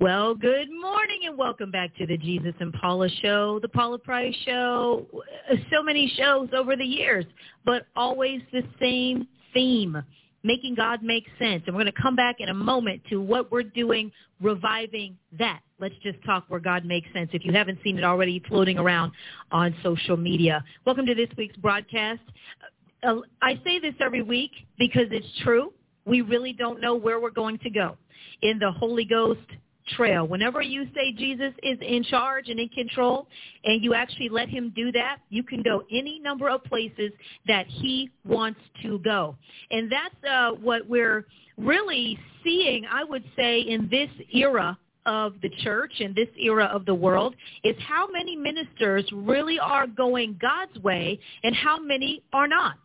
Well, good morning and welcome back to the Jesus and Paula Show, the Paula Price Show. So many shows over the years, but always the same theme, making God make sense. And we're going to come back in a moment to what we're doing, reviving that. Let's just talk where God makes sense. If you haven't seen it already floating around on social media. Welcome to this week's broadcast. Uh, I say this every week because it's true. We really don't know where we're going to go in the Holy Ghost trail. Whenever you say Jesus is in charge and in control and you actually let him do that, you can go any number of places that he wants to go. And that's uh, what we're really seeing, I would say, in this era of the church and this era of the world is how many ministers really are going God's way and how many are not.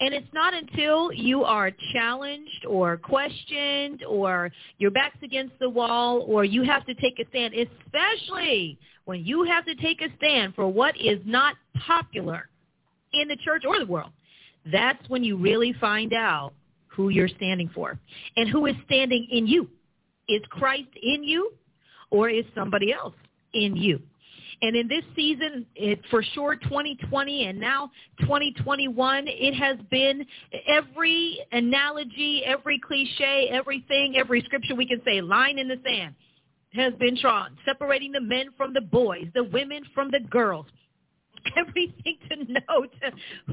And it's not until you are challenged or questioned or your back's against the wall or you have to take a stand, especially when you have to take a stand for what is not popular in the church or the world. That's when you really find out who you're standing for and who is standing in you. Is Christ in you or is somebody else in you? And in this season, it, for sure, 2020 and now 2021, it has been every analogy, every cliche, everything, every scripture we can say, line in the sand has been drawn, separating the men from the boys, the women from the girls. Everything to note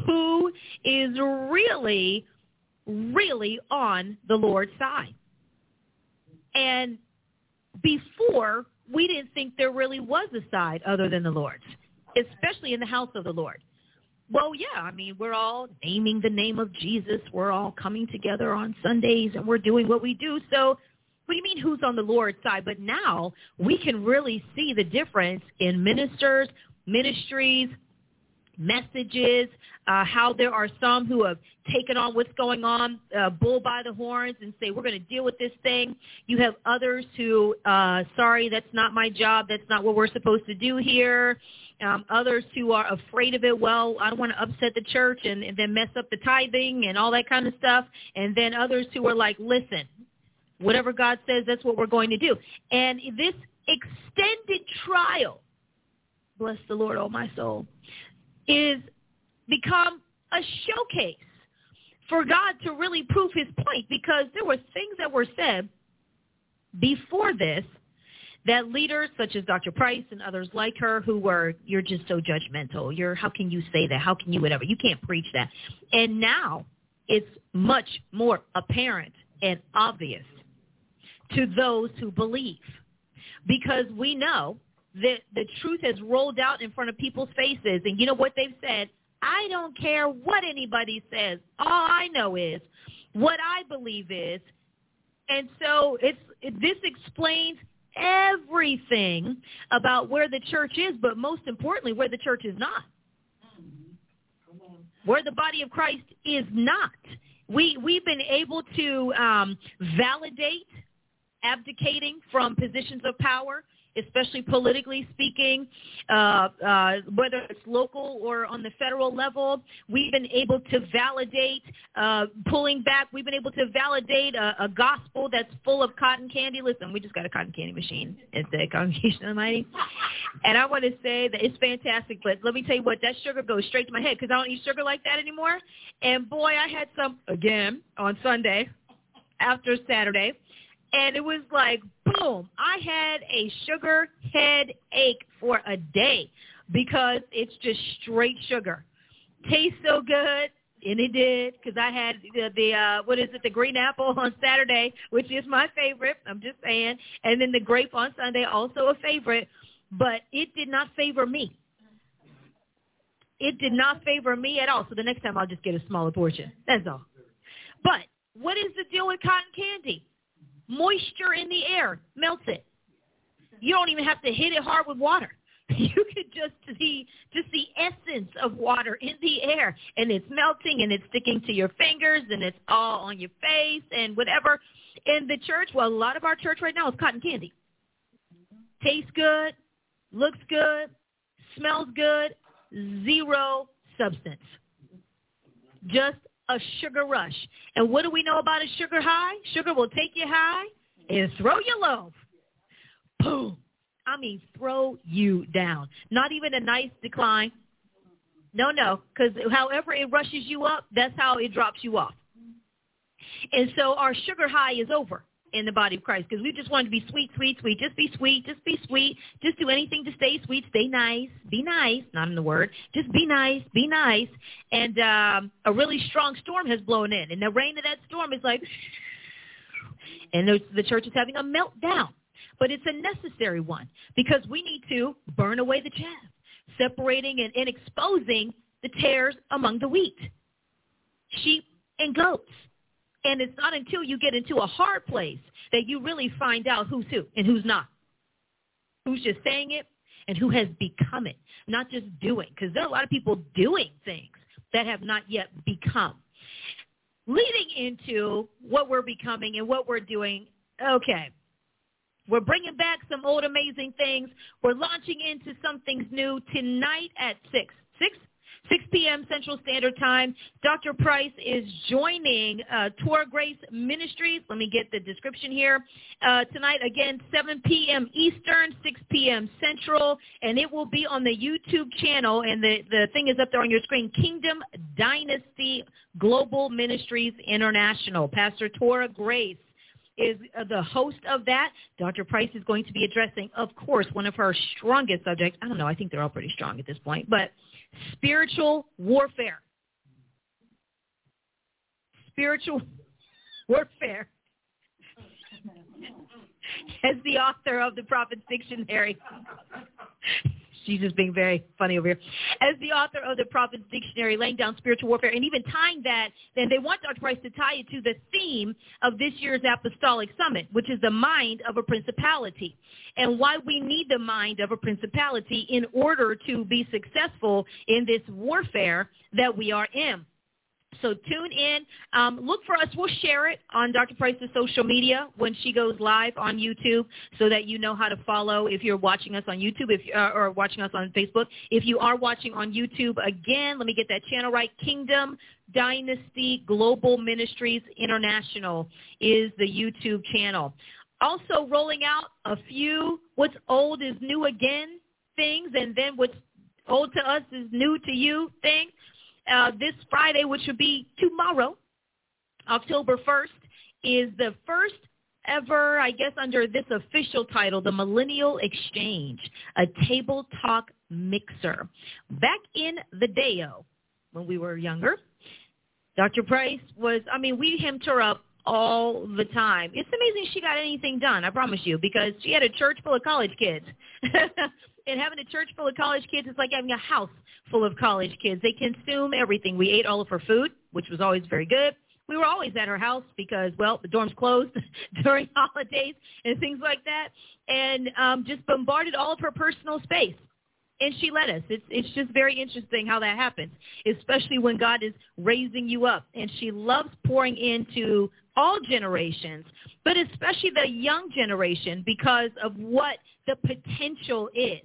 who is really, really on the Lord's side. And before we didn't think there really was a side other than the Lord's, especially in the house of the Lord. Well, yeah, I mean, we're all naming the name of Jesus. We're all coming together on Sundays and we're doing what we do. So what do you mean who's on the Lord's side? But now we can really see the difference in ministers, ministries, messages, uh, how there are some who have taken on what's going on, uh, bull by the horns, and say, we're going to deal with this thing. You have others who, uh, sorry, that's not my job. That's not what we're supposed to do here. Um, others who are afraid of it. Well, I don't want to upset the church and, and then mess up the tithing and all that kind of stuff. And then others who are like, listen, whatever God says, that's what we're going to do. And this extended trial, bless the Lord, oh my soul, is become a showcase for God to really prove his point because there were things that were said before this that leaders such as Dr. Price and others like her who were, you're just so judgmental. You're, how can you say that? How can you whatever? You can't preach that. And now it's much more apparent and obvious to those who believe because we know that the truth has rolled out in front of people's faces. And you know what they've said? I don't care what anybody says. All I know is what I believe is. And so it's this explains everything about where the church is, but most importantly, where the church is not. Where the body of Christ is not. We, we've been able to um, validate abdicating from positions of power especially politically speaking, uh, uh, whether it's local or on the federal level. We've been able to validate uh, pulling back. We've been able to validate a, a gospel that's full of cotton candy. Listen, we just got a cotton candy machine at the Congregation of Mighty. And I want to say that it's fantastic, but let me tell you what, that sugar goes straight to my head because I don't eat sugar like that anymore. And boy, I had some again on Sunday after Saturday and it was like boom i had a sugar headache for a day because it's just straight sugar. Tastes so good and it did because i had the, the uh what is it the green apple on saturday which is my favorite i'm just saying and then the grape on sunday also a favorite but it did not favor me. It did not favor me at all. So the next time i'll just get a smaller portion. That's all. But what is the deal with cotton candy moisture in the air melts it. You don't even have to hit it hard with water. You could just see just the essence of water in the air, and it's melting, and it's sticking to your fingers, and it's all on your face, and whatever. In the church, well, a lot of our church right now is cotton candy. Tastes good, looks good, smells good, zero substance. Just a sugar rush. And what do we know about a sugar high? Sugar will take you high and throw you low. Boom. I mean, throw you down. Not even a nice decline. No, no, because however it rushes you up, that's how it drops you off. And so our sugar high is over in the body of Christ because we just want to be sweet, sweet, sweet. Just be sweet. Just be sweet. Just do anything to stay sweet. Stay nice. Be nice. Not in the word. Just be nice. Be nice. And um, a really strong storm has blown in, and the rain of that storm is like, and the church is having a meltdown. But it's a necessary one because we need to burn away the chaff, separating and, and exposing the tares among the wheat, sheep and goats. And it's not until you get into a hard place that you really find out who's who and who's not. Who's just saying it and who has become it, not just doing. Because there are a lot of people doing things that have not yet become. Leading into what we're becoming and what we're doing, okay, we're bringing back some old amazing things. We're launching into some things new tonight at 6. 6 6 p.m. Central Standard Time. Dr. Price is joining uh, Torah Grace Ministries. Let me get the description here. Uh, tonight, again, 7 p.m. Eastern, 6 p.m. Central, and it will be on the YouTube channel, and the, the thing is up there on your screen, Kingdom Dynasty Global Ministries International. Pastor Torah Grace is uh, the host of that. Dr. Price is going to be addressing, of course, one of her strongest subjects. I don't know. I think they're all pretty strong at this point, but spiritual warfare. Spiritual warfare. As the author of the Prophet's Dictionary. She's just being very funny over here. As the author of the Prophet's Dictionary, laying down spiritual warfare, and even tying that, then they want Dr. Price to tie it to the theme of this year's Apostolic Summit, which is the mind of a principality, and why we need the mind of a principality in order to be successful in this warfare that we are in. So tune in. Um, look for us. We'll share it on Dr. Price's social media when she goes live on YouTube so that you know how to follow if you're watching us on YouTube if, uh, or watching us on Facebook. If you are watching on YouTube, again, let me get that channel right. Kingdom Dynasty Global Ministries International is the YouTube channel. Also rolling out a few what's old is new again things and then what's old to us is new to you things uh, this Friday, which would be tomorrow, October 1st, is the first ever, I guess, under this official title, the Millennial Exchange, a table talk mixer. Back in the day-o, when we were younger, Dr. Price was, I mean, we hemmed her up all the time. It's amazing she got anything done, I promise you, because she had a church full of college kids. and having a church full of college kids is like having a house full of college kids. They consume everything. We ate all of her food, which was always very good. We were always at her house because, well, the dorms closed during holidays and things like that, and um, just bombarded all of her personal space. And she let us. It's it's just very interesting how that happens, especially when God is raising you up. And she loves pouring into all generations, but especially the young generation because of what the potential is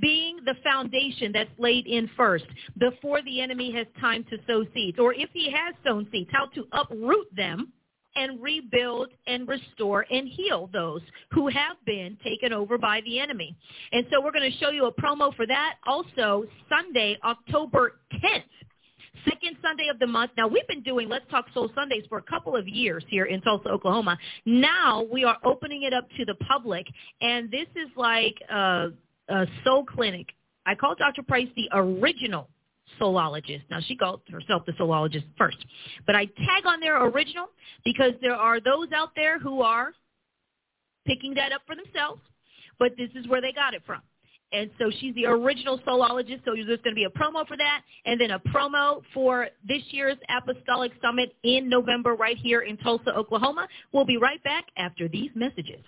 being the foundation that's laid in first before the enemy has time to sow seeds. Or if he has sown seeds, how to uproot them and rebuild and restore and heal those who have been taken over by the enemy. And so we're going to show you a promo for that. Also, Sunday, October 10th, second Sunday of the month. Now, we've been doing Let's Talk Soul Sundays for a couple of years here in Tulsa, Oklahoma. Now we are opening it up to the public, and this is like uh, uh, soul clinic. I call Dr. Price the original soulologist. Now she called herself the soulologist first, but I tag on there original because there are those out there who are picking that up for themselves, but this is where they got it from. And so she's the original soulologist. So there's going to be a promo for that and then a promo for this year's Apostolic Summit in November right here in Tulsa, Oklahoma. We'll be right back after these messages.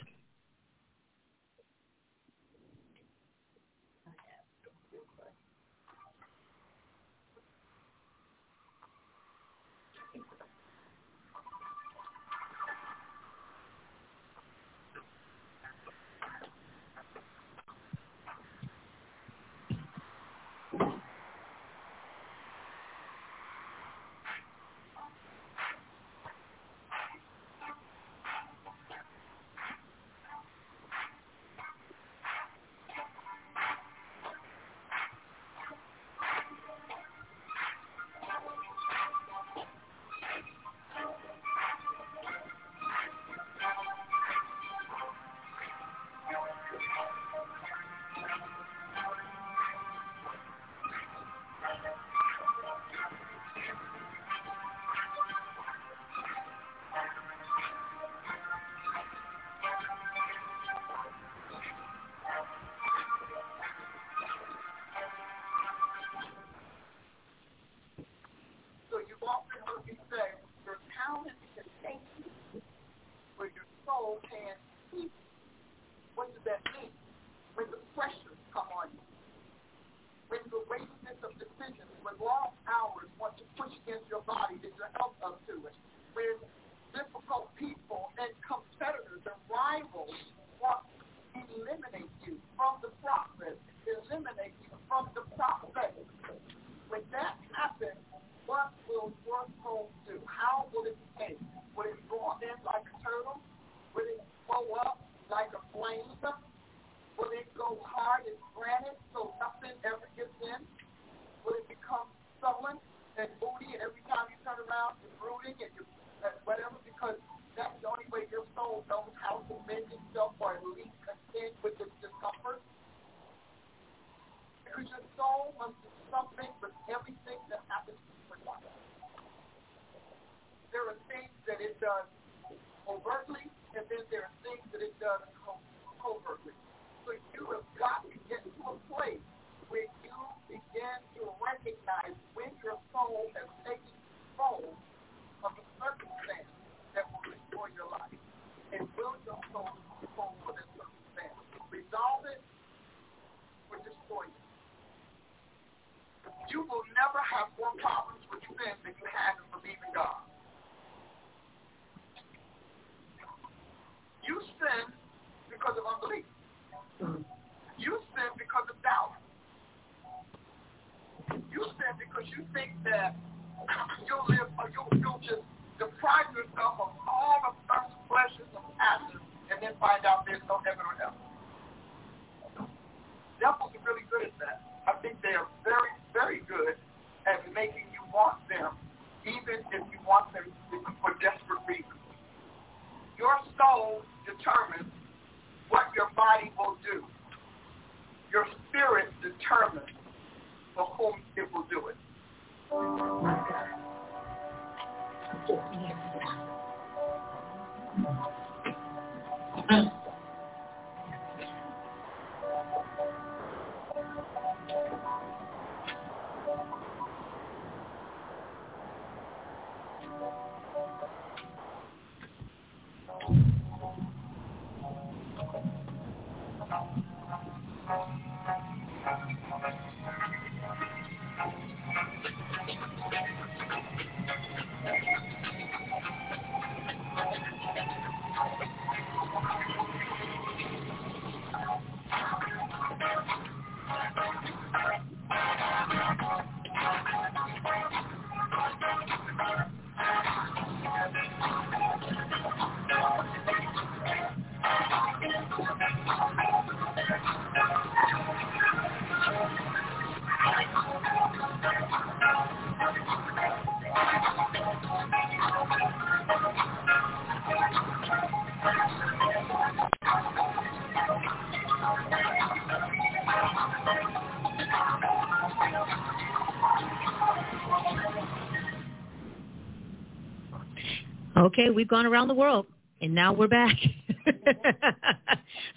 Okay, we've gone around the world, and now we're back.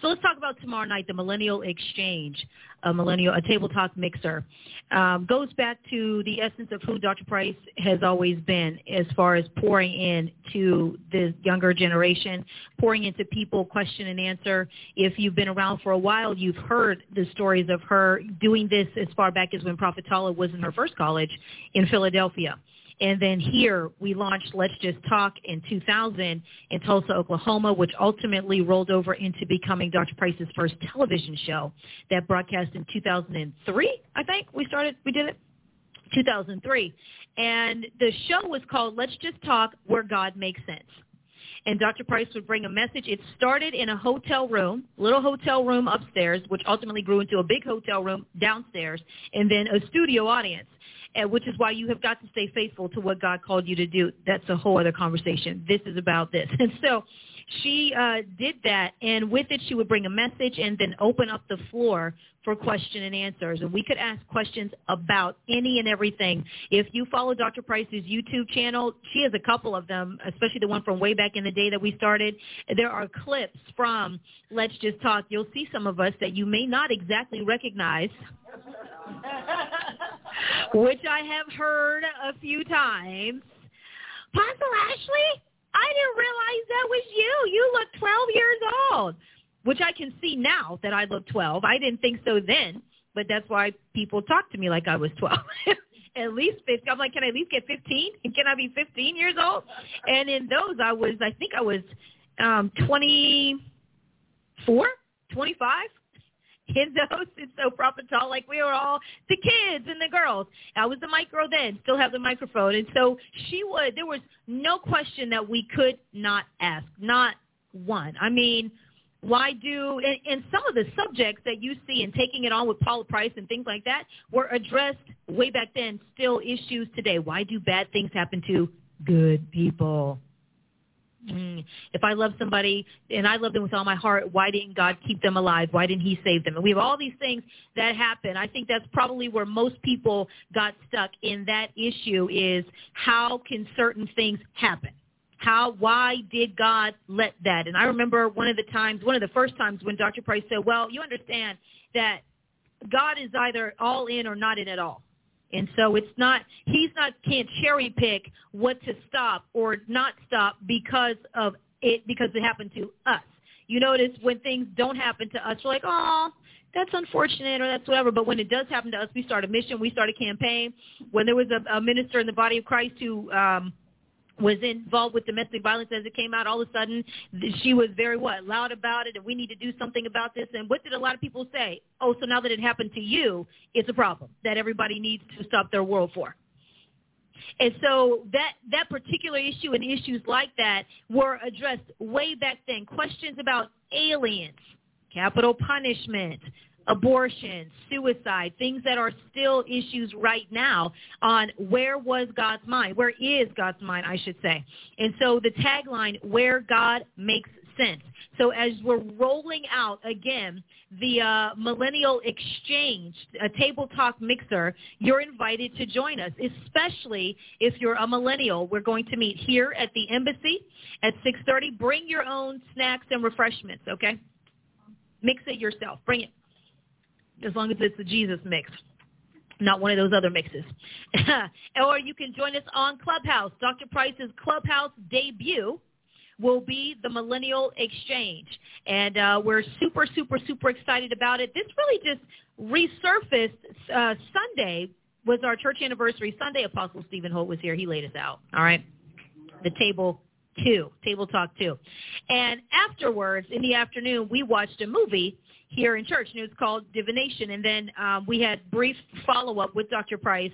so let's talk about tomorrow night, the Millennial Exchange, a millennial, a table talk mixer. Um, goes back to the essence of who Dr. Price has always been as far as pouring in to the younger generation, pouring into people, question and answer. If you've been around for a while, you've heard the stories of her doing this as far back as when Prophet Tala was in her first college in Philadelphia. And then here we launched Let's Just Talk in 2000 in Tulsa, Oklahoma, which ultimately rolled over into becoming Dr. Price's first television show that broadcast in 2003, I think we started, we did it. 2003. And the show was called Let's Just Talk Where God Makes Sense and Dr. Price would bring a message. It started in a hotel room, little hotel room upstairs, which ultimately grew into a big hotel room downstairs, and then a studio audience and which is why you have got to stay faithful to what God called you to do. That's a whole other conversation. This is about this. And so she uh, did that, and with it, she would bring a message and then open up the floor for question and answers. And we could ask questions about any and everything. If you follow Dr. Price's YouTube channel, she has a couple of them, especially the one from way back in the day that we started. There are clips from Let's Just Talk. You'll see some of us that you may not exactly recognize. which I have heard a few times. Apostle Ashley, I didn't realize that was you. You look 12 years old, which I can see now that I look 12. I didn't think so then, but that's why people talk to me like I was 12. at least 15. I'm like, can I at least get 15? Can I be 15 years old? And in those, I was, I think I was um 24, 25 those. And so Prophet Tall, like we were all the kids and the girls. I was the micro then, still have the microphone. And so she would, there was no question that we could not ask, not one. I mean, why do, and, and some of the subjects that you see and taking it on with Paula Price and things like that were addressed way back then, still issues today. Why do bad things happen to good people? Mm. If I love somebody and I love them with all my heart, why didn't God keep them alive? Why didn't he save them? And we have all these things that happen. I think that's probably where most people got stuck in that issue is how can certain things happen? How, why did God let that? And I remember one of the times, one of the first times when Dr. Price said, well, you understand that God is either all in or not in at all. And so it's not, he's not, can't cherry pick what to stop or not stop because of it, because it happened to us. You notice when things don't happen to us, we're like, oh, that's unfortunate or that's whatever. But when it does happen to us, we start a mission, we start a campaign. When there was a, a minister in the body of Christ who um, was involved with domestic violence as it came out, all of a sudden she was very what loud about it, and we need to do something about this. And what did a lot of people say? Oh, so now that it happened to you, it's a problem that everybody needs to stop their world for. And so that that particular issue and issues like that were addressed way back then. Questions about aliens, capital punishment, abortion, suicide, things that are still issues right now on where was God's mind? Where is God's mind, I should say. And so the tagline, where God makes sense. So as we're rolling out again the uh, Millennial Exchange, a table talk mixer, you're invited to join us, especially if you're a millennial. We're going to meet here at the embassy at 6:30. Bring your own snacks and refreshments, okay? Mix it yourself. Bring it as long as it's a Jesus mix not one of those other mixes. or you can join us on Clubhouse. Dr. Price's Clubhouse debut will be the Millennial Exchange. And uh, we're super, super, super excited about it. This really just resurfaced uh, Sunday was our church anniversary Sunday. Apostle Stephen Holt was here. He laid us out. All right. The table two, table talk two. And afterwards, in the afternoon, we watched a movie here in church, and it was called Divination. And then um, we had brief follow-up with Dr. Price.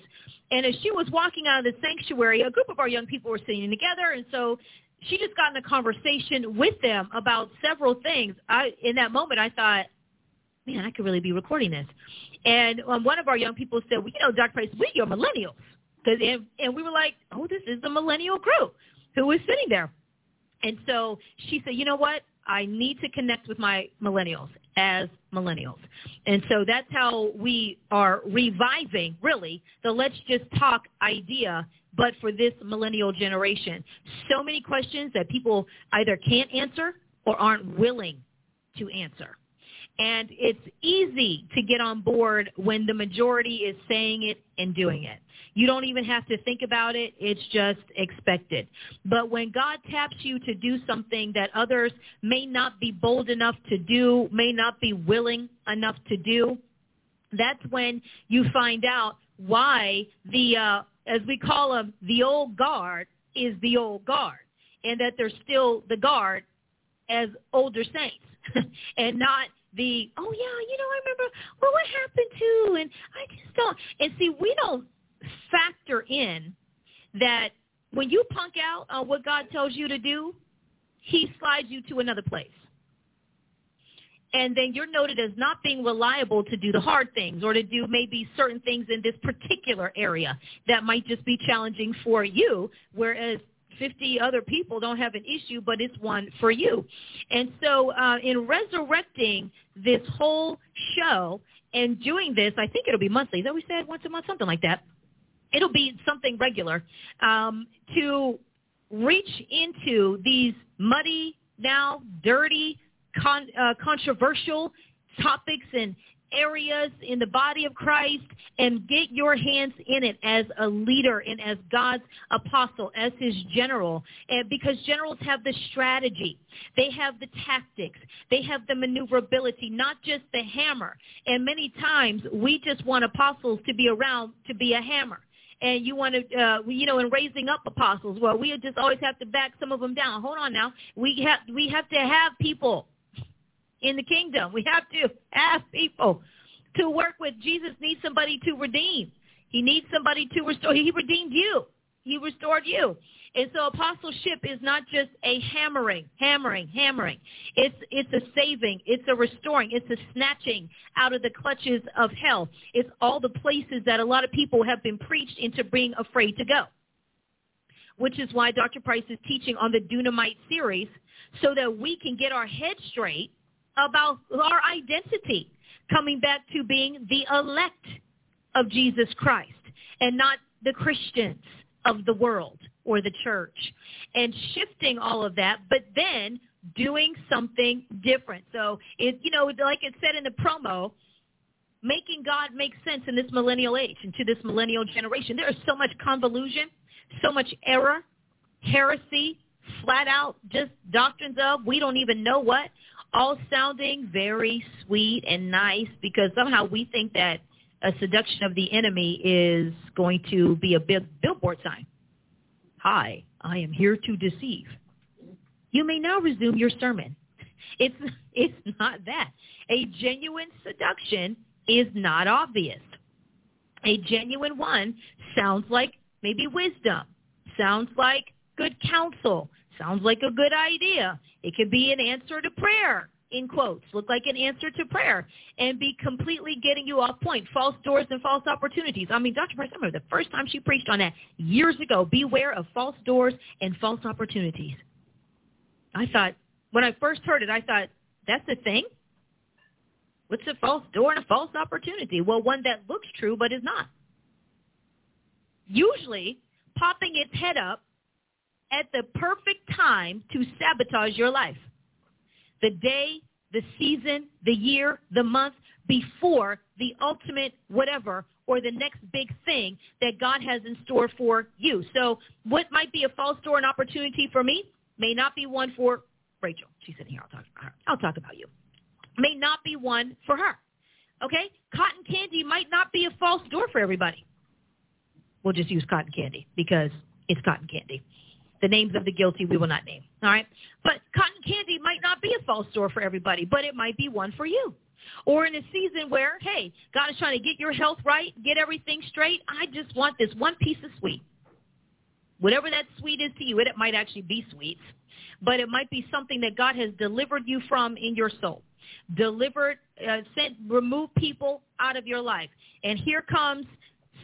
And as she was walking out of the sanctuary, a group of our young people were sitting together, and so she just got in a conversation with them about several things. I, in that moment, I thought, man, I could really be recording this. And um, one of our young people said, well, you know, Dr. Price, we are millennials. Cause, and, and we were like, oh, this is the millennial group who was sitting there. And so she said, you know what? I need to connect with my millennials as millennials. And so that's how we are reviving, really, the let's just talk idea, but for this millennial generation. So many questions that people either can't answer or aren't willing to answer. And it's easy to get on board when the majority is saying it and doing it. You don't even have to think about it. It's just expected. But when God taps you to do something that others may not be bold enough to do, may not be willing enough to do, that's when you find out why the, uh, as we call them, the old guard is the old guard and that they're still the guard as older saints and not the oh yeah you know I remember well what happened to and I just don't and see we don't factor in that when you punk out on what God tells you to do, he slides you to another place. And then you're noted as not being reliable to do the hard things or to do maybe certain things in this particular area that might just be challenging for you, whereas 50 other people don't have an issue, but it's one for you. And so uh, in resurrecting this whole show and doing this, I think it'll be monthly. Is that we said once a month, something like that it'll be something regular um, to reach into these muddy, now dirty, con- uh, controversial topics and areas in the body of Christ and get your hands in it as a leader and as God's apostle, as his general. And because generals have the strategy, they have the tactics, they have the maneuverability, not just the hammer. And many times we just want apostles to be around to be a hammer and you want to, uh, you know, in raising up apostles. Well, we just always have to back some of them down. Hold on now. We have we have to have people in the kingdom. We have to ask people to work with. Jesus needs somebody to redeem. He needs somebody to restore. He redeemed you. He restored you. And so apostleship is not just a hammering, hammering, hammering. It's it's a saving, it's a restoring, it's a snatching out of the clutches of hell. It's all the places that a lot of people have been preached into being afraid to go. Which is why Dr. Price is teaching on the Dunamite series so that we can get our head straight about our identity, coming back to being the elect of Jesus Christ and not the Christians of the world or the church and shifting all of that, but then doing something different. So it, you know, like it said in the promo, making God make sense in this millennial age and to this millennial generation. There is so much convolution, so much error, heresy, flat out just doctrines of we don't even know what, all sounding very sweet and nice because somehow we think that a seduction of the enemy is going to be a big billboard sign. Hi, I am here to deceive. You may now resume your sermon. It's, it's not that. A genuine seduction is not obvious. A genuine one sounds like maybe wisdom, sounds like good counsel, sounds like a good idea. It could be an answer to prayer in quotes, look like an answer to prayer, and be completely getting you off point. False doors and false opportunities. I mean, Dr. Price, I remember the first time she preached on that years ago. Beware of false doors and false opportunities. I thought, when I first heard it, I thought, that's a thing? What's a false door and a false opportunity? Well, one that looks true but is not. Usually popping its head up at the perfect time to sabotage your life the day, the season, the year, the month before the ultimate whatever or the next big thing that God has in store for you. So what might be a false door and opportunity for me may not be one for Rachel. She's sitting here. I'll talk. I'll talk about you. May not be one for her. Okay? Cotton candy might not be a false door for everybody. We'll just use cotton candy because it's cotton candy. The names of the guilty we will not name. All right? But cotton candy might not be a false door for everybody, but it might be one for you. Or in a season where, hey, God is trying to get your health right, get everything straight. I just want this one piece of sweet. Whatever that sweet is to you, it, it might actually be sweets, but it might be something that God has delivered you from in your soul. Delivered, uh, sent, remove people out of your life. And here comes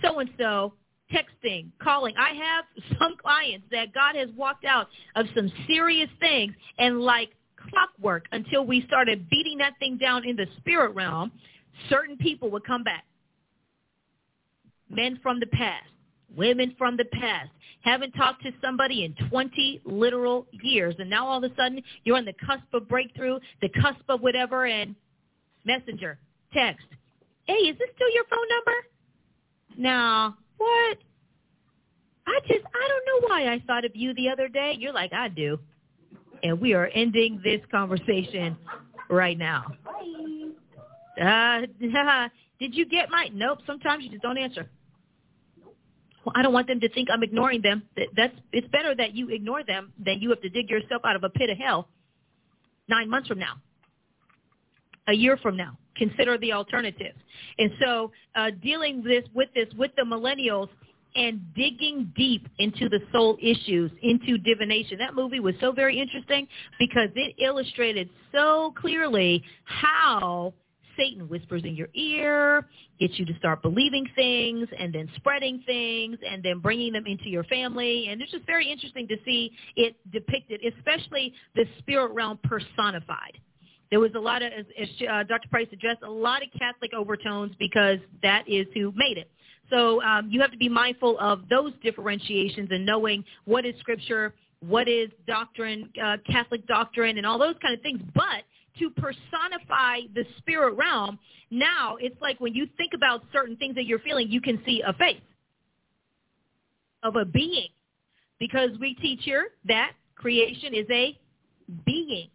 so-and-so texting, calling. I have some clients that God has walked out of some serious things and like clockwork until we started beating that thing down in the spirit realm, certain people would come back. Men from the past, women from the past, haven't talked to somebody in 20 literal years, and now all of a sudden you're on the cusp of breakthrough, the cusp of whatever, and messenger, text. Hey, is this still your phone number? No. What? I just, I don't know why I thought of you the other day. You're like, I do. And we are ending this conversation right now. Uh, did you get my? Nope. Sometimes you just don't answer. Well, I don't want them to think I'm ignoring them. That's it's better that you ignore them than you have to dig yourself out of a pit of hell nine months from now, a year from now. Consider the alternatives. And so, uh, dealing this with this with the millennials and digging deep into the soul issues, into divination. That movie was so very interesting because it illustrated so clearly how Satan whispers in your ear, gets you to start believing things and then spreading things and then bringing them into your family. And it's just very interesting to see it depicted, especially the spirit realm personified. There was a lot of, as, uh, Dr. Price addressed, a lot of Catholic overtones because that is who made it. So um, you have to be mindful of those differentiations and knowing what is scripture, what is doctrine, uh, Catholic doctrine, and all those kind of things. But to personify the spirit realm, now it's like when you think about certain things that you're feeling, you can see a face of a being. Because we teach here that creation is a being.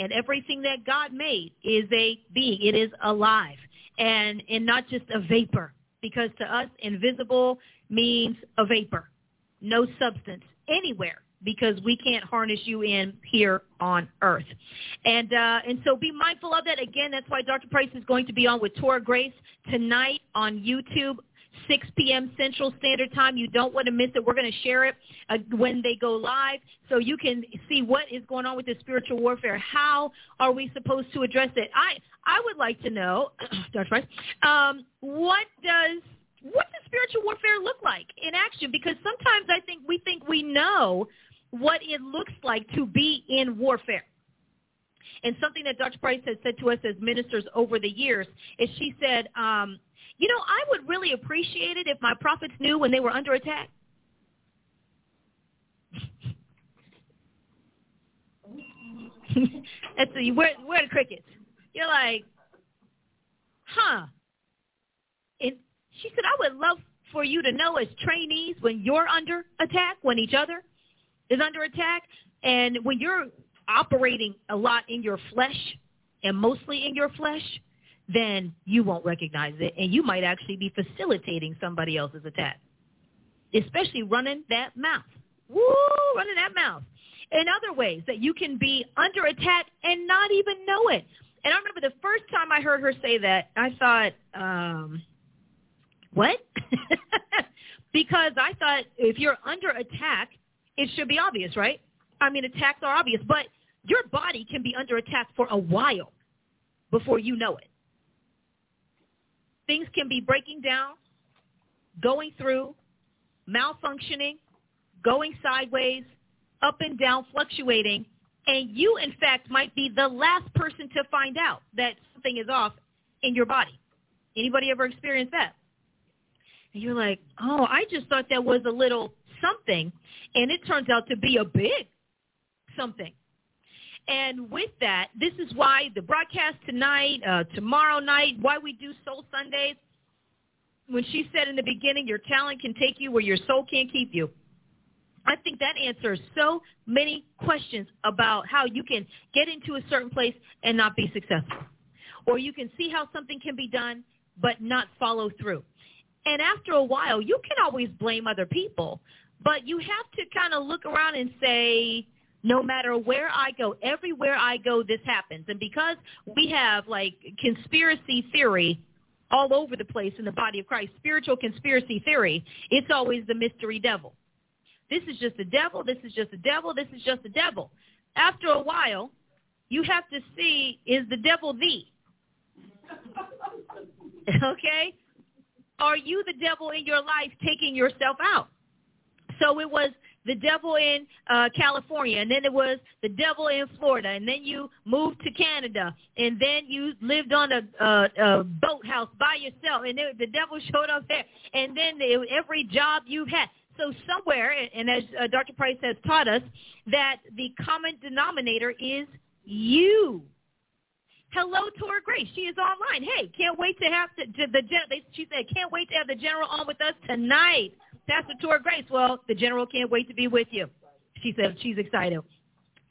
And everything that God made is a being. It is alive. And, and not just a vapor. Because to us, invisible means a vapor. No substance anywhere because we can't harness you in here on earth. And uh, and so be mindful of that. Again, that's why Dr. Price is going to be on with Torah Grace tonight on YouTube. 6 p.m. Central Standard Time. You don't want to miss it. We're going to share it uh, when they go live so you can see what is going on with the spiritual warfare. How are we supposed to address it? I, I would like to know, Dr. Price, um, what does what does spiritual warfare look like in action? Because sometimes I think we think we know what it looks like to be in warfare. And something that Dr. Price has said to us as ministers over the years is she said, um, you know, I would really appreciate it if my prophets knew when they were under attack. That's a, where, where the crickets? You're like, huh. And she said, I would love for you to know as trainees when you're under attack, when each other is under attack. And when you're operating a lot in your flesh and mostly in your flesh, then you won't recognize it. And you might actually be facilitating somebody else's attack, especially running that mouth. Woo, running that mouth. In other ways that you can be under attack and not even know it. And I remember the first time I heard her say that, I thought, um, what? because I thought if you're under attack, it should be obvious, right? I mean, attacks are obvious, but your body can be under attack for a while before you know it. Things can be breaking down, going through, malfunctioning, going sideways, up and down, fluctuating, and you, in fact, might be the last person to find out that something is off in your body. Anybody ever experienced that? And you're like, oh, I just thought that was a little something, and it turns out to be a big something. And with that, this is why the broadcast tonight, uh, tomorrow night, why we do Soul Sundays. When she said in the beginning, your talent can take you where your soul can't keep you. I think that answers so many questions about how you can get into a certain place and not be successful. Or you can see how something can be done but not follow through. And after a while, you can always blame other people, but you have to kind of look around and say, no matter where I go, everywhere I go, this happens. And because we have like conspiracy theory all over the place in the body of Christ, spiritual conspiracy theory, it's always the mystery devil. This is just the devil. This is just the devil. This is just the devil. After a while, you have to see, is the devil thee? okay? Are you the devil in your life taking yourself out? So it was the devil in uh, California, and then it was the devil in Florida, and then you moved to Canada, and then you lived on a, a, a boathouse by yourself, and the devil showed up there, and then the, every job you had. So somewhere, and as uh, Dr. Price has taught us, that the common denominator is you. Hello to her grace. She is online. Hey, can't wait to have the she said, can't wait to have the general on with us tonight. Pastor Tora Grace. Well, the general can't wait to be with you. She said she's excited.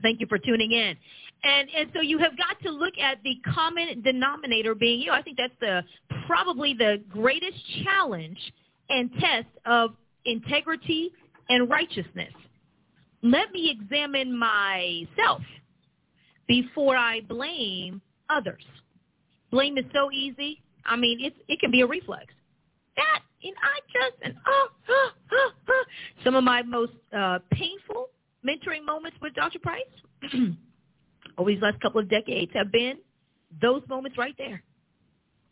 Thank you for tuning in. And and so you have got to look at the common denominator being you. I think that's the probably the greatest challenge and test of integrity and righteousness. Let me examine myself before I blame others. Blame is so easy. I mean, it's, it can be a reflex. That, and I just, and oh, oh, oh, oh. Some of my most uh, painful mentoring moments with Dr. Price over these last couple of decades have been those moments right there.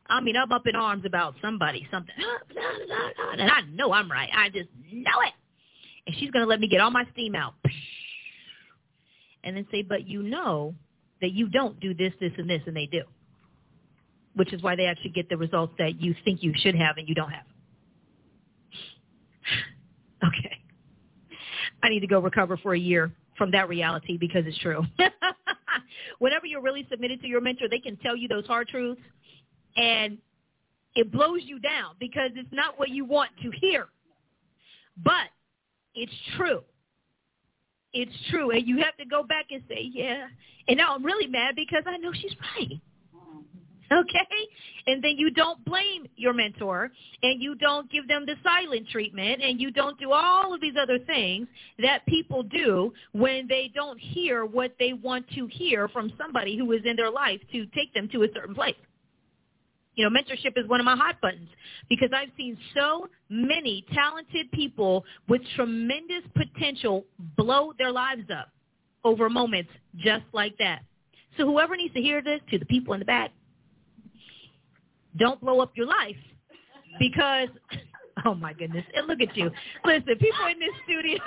I mean, I'm up in arms about somebody, something, and I know I'm right. I just know it. And she's going to let me get all my steam out. And then say, but you know that you don't do this, this, and this, and they do. Which is why they actually get the results that you think you should have and you don't have. Okay. I need to go recover for a year from that reality because it's true. Whenever you're really submitted to your mentor, they can tell you those hard truths and it blows you down because it's not what you want to hear. But it's true. It's true. And you have to go back and say, yeah. And now I'm really mad because I know she's right. Okay? And then you don't blame your mentor and you don't give them the silent treatment and you don't do all of these other things that people do when they don't hear what they want to hear from somebody who is in their life to take them to a certain place. You know, mentorship is one of my hot buttons because I've seen so many talented people with tremendous potential blow their lives up over moments just like that. So whoever needs to hear this, to the people in the back, don't blow up your life because, oh my goodness, and look at you. Listen, people in this studio,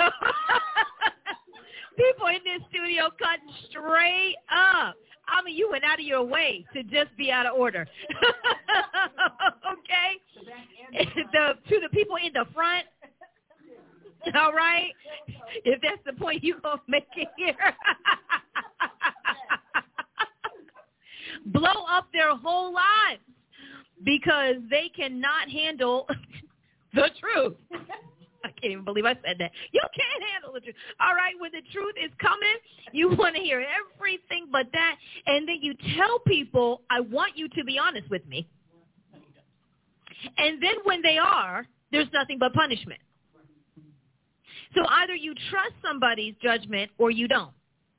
people in this studio cutting straight up. I mean, you went out of your way to just be out of order. okay? The to the people in the front. All right? If that's the point you gonna make it here. Blow up their whole lives because they cannot handle the truth. I can't even believe I said that. You can't handle the truth. All right, when the truth is coming, you want to hear everything but that. And then you tell people, I want you to be honest with me. And then when they are, there's nothing but punishment. So either you trust somebody's judgment or you don't.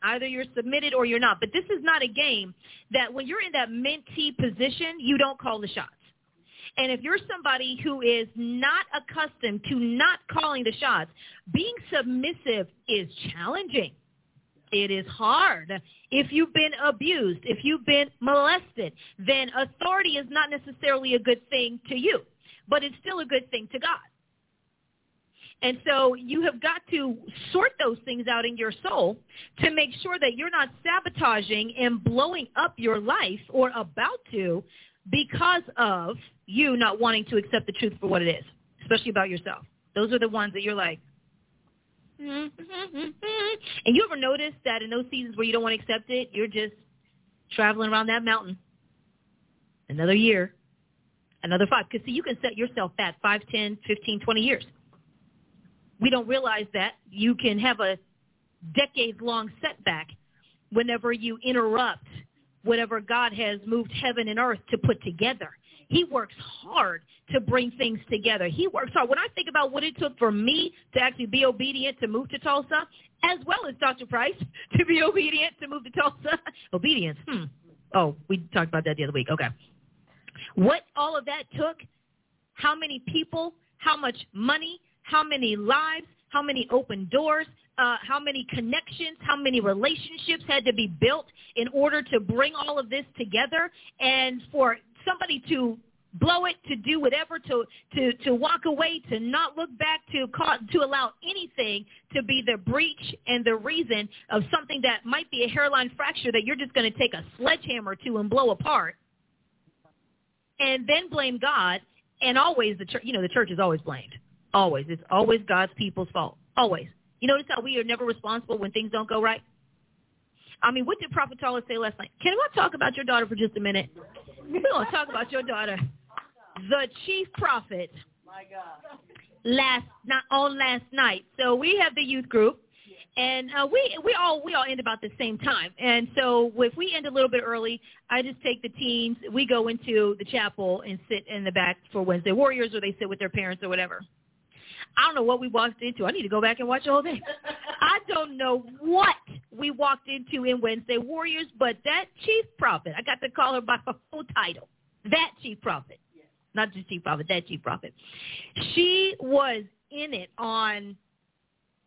Either you're submitted or you're not. But this is not a game that when you're in that mentee position, you don't call the shots. And if you're somebody who is not accustomed to not calling the shots, being submissive is challenging. It is hard. If you've been abused, if you've been molested, then authority is not necessarily a good thing to you, but it's still a good thing to God. And so you have got to sort those things out in your soul to make sure that you're not sabotaging and blowing up your life or about to because of you not wanting to accept the truth for what it is, especially about yourself. Those are the ones that you're like, and you ever notice that in those seasons where you don't want to accept it, you're just traveling around that mountain. Another year, another five. Because see, you can set yourself back five, ten, fifteen, twenty years. We don't realize that you can have a decades-long setback whenever you interrupt whatever God has moved heaven and earth to put together. He works hard to bring things together. He works hard. When I think about what it took for me to actually be obedient to move to Tulsa, as well as Dr. Price to be obedient to move to Tulsa, obedience. Hmm. Oh, we talked about that the other week. Okay. What all of that took, how many people, how much money, how many lives, how many open doors, uh, how many connections, how many relationships had to be built in order to bring all of this together and for somebody to blow it, to do whatever, to to to walk away, to not look back, to cause, to allow anything to be the breach and the reason of something that might be a hairline fracture that you're just going to take a sledgehammer to and blow apart, and then blame God. And always the church, you know, the church is always blamed. Always, it's always God's people's fault. Always. You notice how we are never responsible when things don't go right. I mean, what did Prophet Charles say last night? Can we talk about your daughter for just a minute? We're going to talk about your daughter the chief prophet My God. last not on last night. So we have the youth group, and uh, we we all we all end about the same time. And so if we end a little bit early, I just take the teens. We go into the chapel and sit in the back for Wednesday Warriors, or they sit with their parents or whatever. I don't know what we walked into. I need to go back and watch whole thing. I don't know what we walked into in Wednesday Warriors, but that chief prophet, I got to call her by her full title, that chief prophet, not just chief prophet, that chief prophet. She was in it on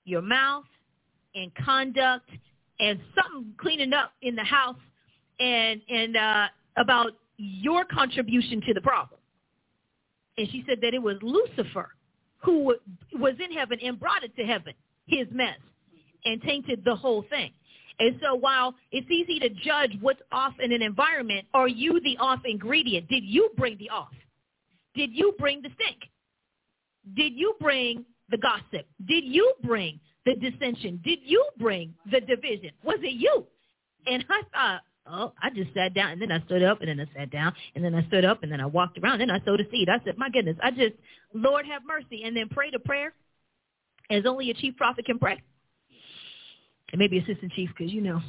your mouth and conduct and something cleaning up in the house and and uh about your contribution to the problem. And she said that it was Lucifer who was in heaven and brought it to heaven, his mess, and tainted the whole thing. And so while it's easy to judge what's off in an environment, are you the off ingredient? Did you bring the off? Did you bring the stink? Did you bring the gossip? Did you bring the dissension? Did you bring the division? Was it you? And I thought, oh, I just sat down and then I stood up and then I sat down and then I stood up and then I walked around and I sowed a seed. I said, my goodness, I just, Lord have mercy. And then prayed a prayer as only a chief prophet can pray. And maybe assistant chief because, you know,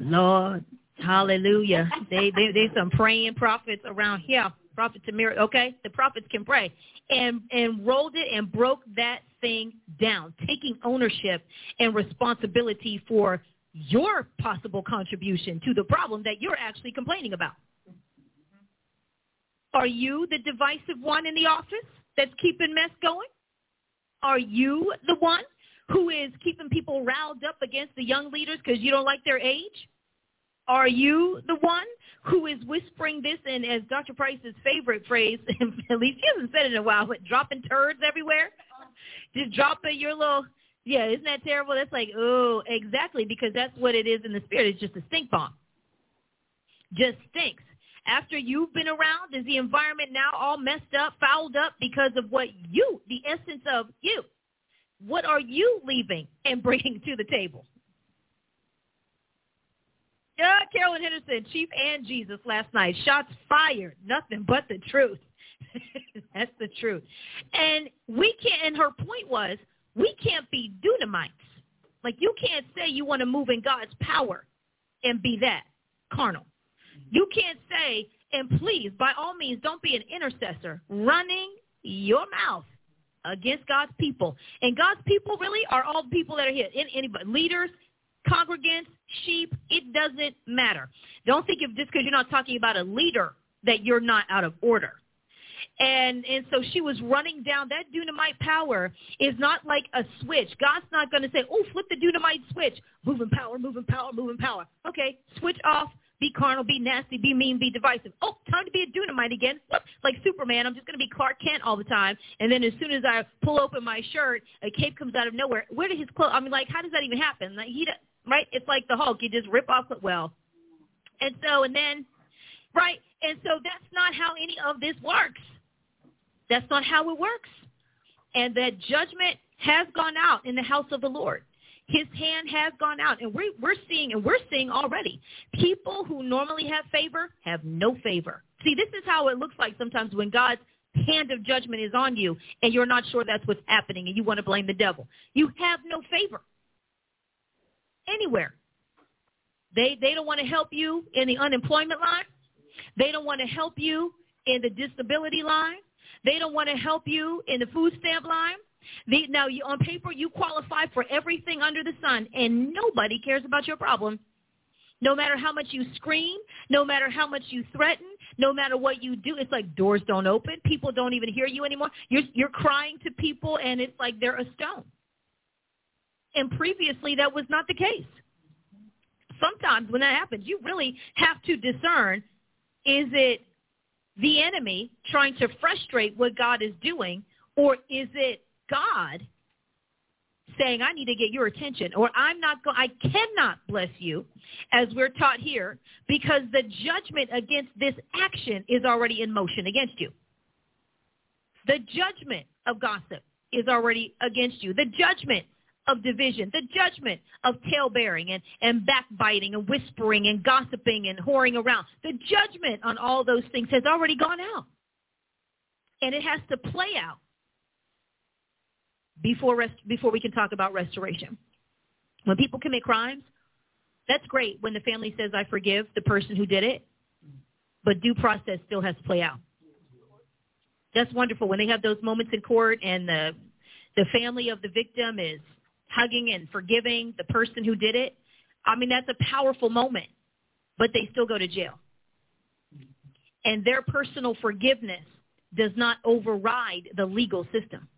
Lord, hallelujah. they, they, there's some praying prophets around here prophet Tamir, okay? The prophets can pray. And and rolled it and broke that thing down, taking ownership and responsibility for your possible contribution to the problem that you're actually complaining about. Are you the divisive one in the office that's keeping mess going? Are you the one who is keeping people riled up against the young leaders because you don't like their age? Are you the one who is whispering this and as Dr. Price's favorite phrase, at least he hasn't said it in a while, but dropping turds everywhere? Just dropping your little, yeah, isn't that terrible? That's like, oh, exactly, because that's what it is in the spirit. It's just a stink bomb. Just stinks. After you've been around, is the environment now all messed up, fouled up because of what you, the essence of you? What are you leaving and bringing to the table? Yeah, Carolyn Henderson, Chief and Jesus last night. Shots fired. Nothing but the truth. That's the truth. And we can't, and her point was, we can't be Dunamites. Like you can't say you want to move in God's power and be that carnal. You can't say, and please, by all means, don't be an intercessor running your mouth against God's people. And God's people really are all people that are here. Anybody, leaders, congregants, sheep, it doesn't matter. Don't think of just because you're not talking about a leader that you're not out of order. And and so she was running down that dunamite power is not like a switch. God's not going to say, "Oh, flip the dunamite switch, moving power, moving power, moving power." Okay, switch off. Be carnal, be nasty, be mean, be divisive. Oh, time to be a dunamite again. Like Superman, I'm just going to be Clark Kent all the time. And then as soon as I pull open my shirt, a cape comes out of nowhere. Where did his clothes? I mean, like, how does that even happen? Like, he right? It's like the Hulk. You just rip off well. And so, and then, right? And so that's not how any of this works. That's not how it works. And that judgment has gone out in the house of the Lord. His hand has gone out, and we're, we're seeing, and we're seeing already, people who normally have favor have no favor. See, this is how it looks like sometimes when God's hand of judgment is on you, and you're not sure that's what's happening, and you want to blame the devil. You have no favor anywhere. They they don't want to help you in the unemployment line. They don't want to help you in the disability line. They don't want to help you in the food stamp line. The, now, you, on paper, you qualify for everything under the sun, and nobody cares about your problem. No matter how much you scream, no matter how much you threaten, no matter what you do, it's like doors don't open. People don't even hear you anymore. You're, you're crying to people, and it's like they're a stone. And previously, that was not the case. Sometimes when that happens, you really have to discern, is it the enemy trying to frustrate what God is doing, or is it God saying, I need to get your attention, or I'm not going, I cannot bless you, as we're taught here, because the judgment against this action is already in motion against you. The judgment of gossip is already against you. The judgment of division, the judgment of tale-bearing and, and backbiting and whispering and gossiping and whoring around. The judgment on all those things has already gone out. And it has to play out before, rest, before we can talk about restoration. When people commit crimes, that's great when the family says, I forgive the person who did it, but due process still has to play out. That's wonderful when they have those moments in court and the the family of the victim is hugging and forgiving the person who did it. I mean, that's a powerful moment, but they still go to jail. And their personal forgiveness does not override the legal system.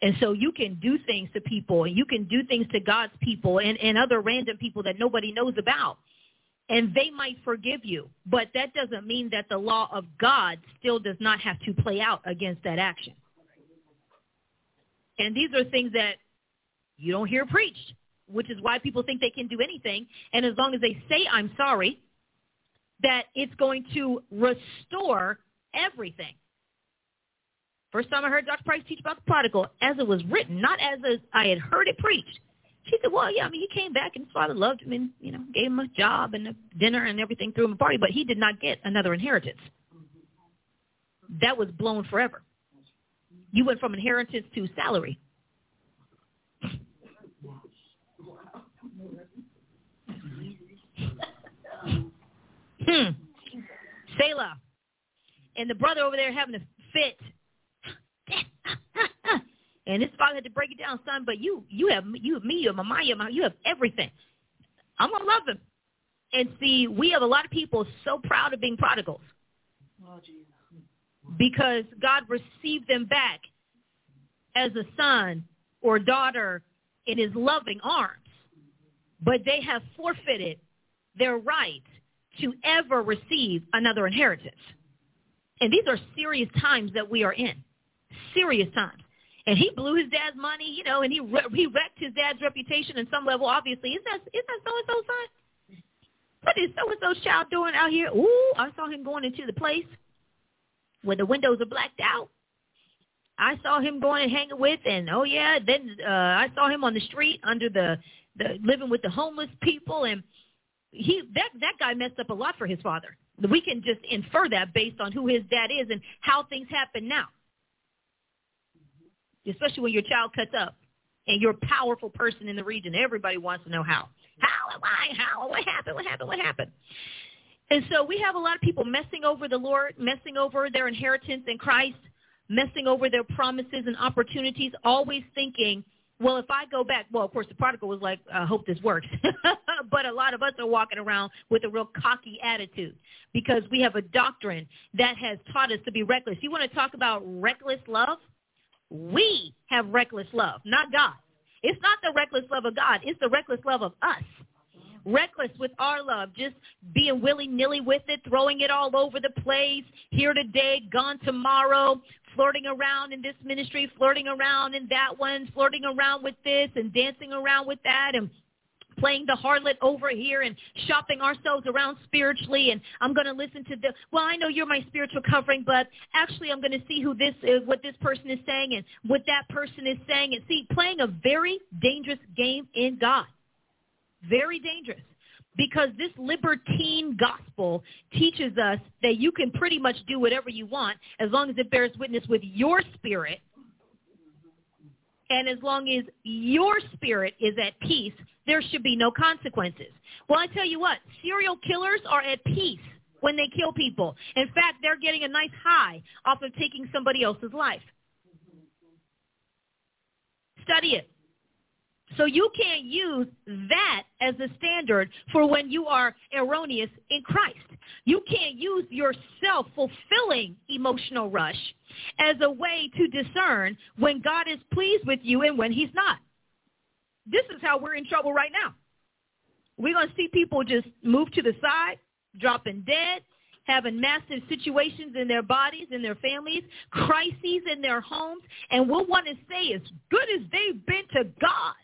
And so you can do things to people and you can do things to God's people and, and other random people that nobody knows about. And they might forgive you. But that doesn't mean that the law of God still does not have to play out against that action. And these are things that you don't hear preached, which is why people think they can do anything. And as long as they say, I'm sorry, that it's going to restore everything. First time I heard Dr. Price teach about the prodigal, as it was written, not as I had heard it preached. She said, well, yeah, I mean, he came back and his father loved him and, you know, gave him a job and a dinner and everything, threw him a party, but he did not get another inheritance. That was blown forever. You went from inheritance to salary. Hmm. Selah. And the brother over there having a fit and his father had to break it down, son. But you, you have you have me, you have you have, you have everything. I'm gonna love him. And see, we have a lot of people so proud of being prodigals because God received them back as a son or daughter in his loving arms, but they have forfeited their right to ever receive another inheritance. And these are serious times that we are in serious times. And he blew his dad's money, you know, and he re- he wrecked his dad's reputation in some level. Obviously, is that is that so and so's son? What is so and so's child doing out here? Ooh, I saw him going into the place where the windows are blacked out. I saw him going and hanging with, and oh yeah, then uh, I saw him on the street under the the living with the homeless people, and he that that guy messed up a lot for his father. We can just infer that based on who his dad is and how things happen now especially when your child cuts up and you're a powerful person in the region. Everybody wants to know how. How? Why? How? What happened? What happened? What happened? And so we have a lot of people messing over the Lord, messing over their inheritance in Christ, messing over their promises and opportunities, always thinking, well, if I go back, well, of course, the prodigal was like, I hope this works. but a lot of us are walking around with a real cocky attitude because we have a doctrine that has taught us to be reckless. You want to talk about reckless love? We have reckless love, not God. It's not the reckless love of God. It's the reckless love of us. Reckless with our love, just being willy-nilly with it, throwing it all over the place, here today, gone tomorrow, flirting around in this ministry, flirting around in that one, flirting around with this and dancing around with that and playing the harlot over here and shopping ourselves around spiritually and I'm going to listen to the well I know you're my spiritual covering but actually I'm going to see who this is what this person is saying and what that person is saying and see playing a very dangerous game in God. Very dangerous because this libertine gospel teaches us that you can pretty much do whatever you want as long as it bears witness with your spirit and as long as your spirit is at peace, there should be no consequences. Well, I tell you what, serial killers are at peace when they kill people. In fact, they're getting a nice high off of taking somebody else's life. Study it. So you can't use that as a standard for when you are erroneous in Christ. You can't use your self-fulfilling emotional rush as a way to discern when God is pleased with you and when he's not. This is how we're in trouble right now. We're going to see people just move to the side, dropping dead, having massive situations in their bodies, in their families, crises in their homes, and we'll want to say as good as they've been to God.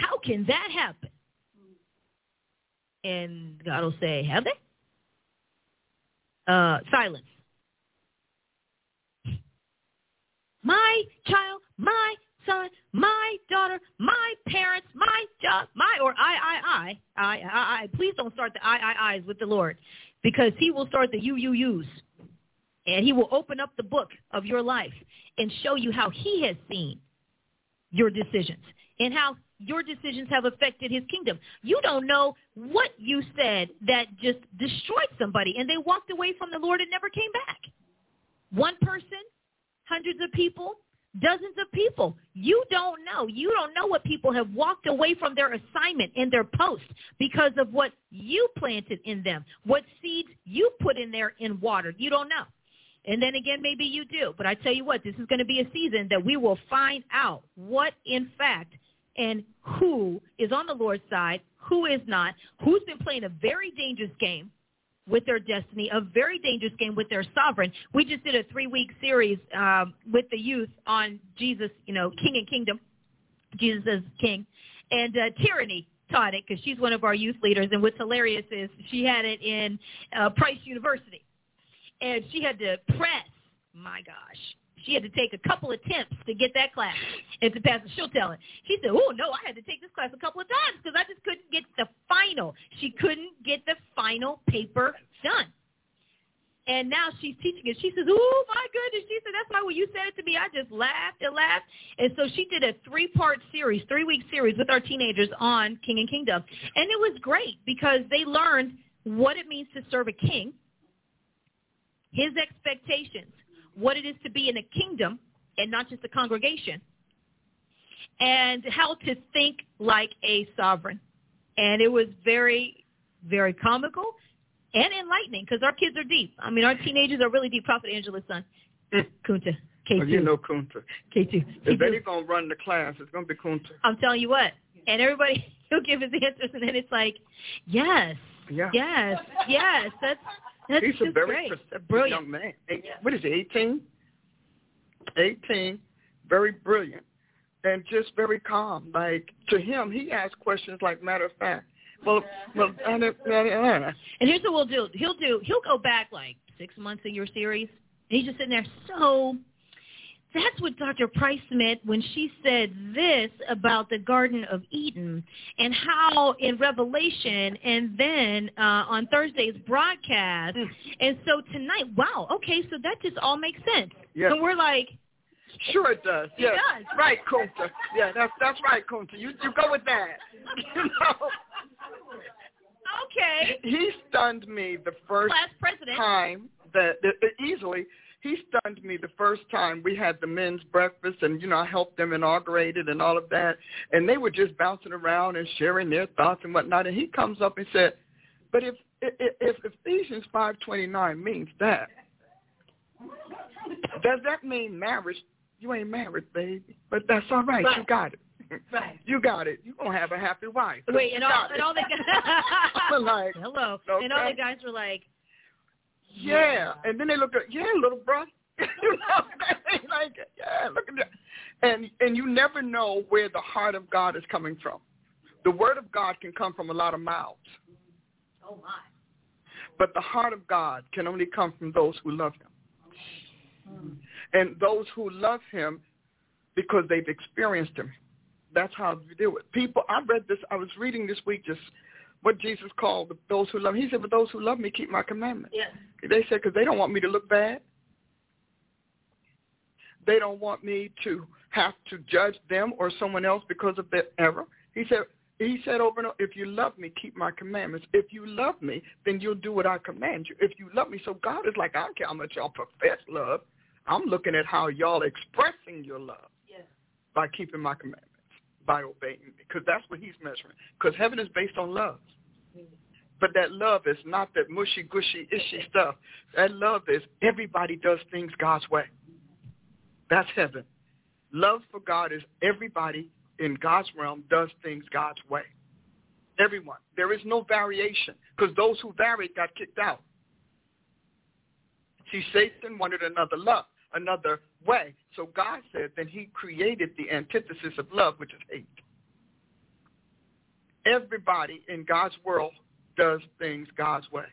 How can that happen? And God will say, have they? Uh, silence. My child, my son, my daughter, my parents, my job, my or I, I, I, I, I, I. Please don't start the I, I, I's with the Lord, because He will start the you, you, yous, and He will open up the book of your life and show you how He has seen your decisions and how your decisions have affected His kingdom. You don't know what you said that just destroyed somebody, and they walked away from the Lord and never came back. One person, hundreds of people, dozens of people. You don't know. You don't know what people have walked away from their assignment and their post because of what you planted in them, what seeds you put in there in water. You don't know. And then again, maybe you do. But I tell you what, this is going to be a season that we will find out what, in fact, and who is on the Lord's side, who is not, who's been playing a very dangerous game, with their destiny, a very dangerous game with their sovereign. We just did a three-week series um, with the youth on Jesus, you know, King and Kingdom, Jesus as King, and uh, tyranny taught it because she's one of our youth leaders. And what's hilarious is she had it in uh, Price University, and she had to press. My gosh, she had to take a couple attempts to get that class and to pass it. She'll tell it. She said, oh, no, I had to take this class a couple of times because I just couldn't get the final. She couldn't get the final paper done. And now she's teaching it. She says, oh, my goodness. She said, that's why when you said it to me, I just laughed and laughed. And so she did a three-part series, three-week series with our teenagers on King and Kingdom. And it was great because they learned what it means to serve a king, his expectations, what it is to be in a kingdom and not just a congregation, and how to think like a sovereign. And it was very, very comical and enlightening because our kids are deep. I mean, our teenagers are really deep. Prophet Angela's son, mm. Kunta. K2. Well, you know Kunta. K2. If they're going to run the class, it's going to be Kunta. I'm telling you what. And everybody, he'll give his answers, and then it's like, yes, yeah. yes, yes. That's that's He's a very great. perceptive brilliant. young man. Eight, what is he, 18? 18, very brilliant, and just very calm. Like, to him, he asks questions like matter of fact. Well, well, and, it, and here's what we'll do. He'll do. He'll go back like six months in your series. And he's just sitting there so that's what Dr. Price meant when she said this about the Garden of Eden and how in Revelation and then uh, on Thursday's broadcast. Mm. And so tonight, wow, okay, so that just all makes sense. Yes. So we're like, Sure it does. It does. Right, Kunta. Yeah, that's that's right, Kunta. You you go with that. you know? Okay. He stunned me the first time that, that easily he stunned me the first time we had the men's breakfast and you know I helped them inaugurate it and all of that and they were just bouncing around and sharing their thoughts and whatnot and he comes up and said, but if if, if Ephesians five twenty nine means that, does that mean marriage? You ain't married, baby, but that's all right. right. You got it. Right. You got it. You're going to have a happy wife. Wait, and all, and all the guys, like, hello, okay. and all the guys were like, yeah. And then they look at, yeah, little bro. you know, like, yeah, look at that. And and you never know where the heart of God is coming from. The word of God can come from a lot of mouths. Oh my. But the heart of God can only come from those who love him. Mm. And those who love him because they've experienced him. That's how you do it. People, I read this, I was reading this week just what Jesus called those who love. Him. He said, "But those who love me keep my commandments." Yes. They said because they don't want me to look bad. They don't want me to have to judge them or someone else because of their error. He said, he said over and over, if you love me, keep my commandments. If you love me, then you'll do what I command you. If you love me, so God is like, I don't care how much y'all profess love. I'm looking at how y'all expressing your love yes. by keeping my commandments by obeying me because that's what he's measuring. Because heaven is based on love. But that love is not that mushy, gushy, ishy stuff. That love is everybody does things God's way. That's heaven. Love for God is everybody in God's realm does things God's way. Everyone. There is no variation because those who varied got kicked out. See, Satan wanted another love, another way. So God said then he created the antithesis of love, which is hate. Everybody in God's world does things God's way.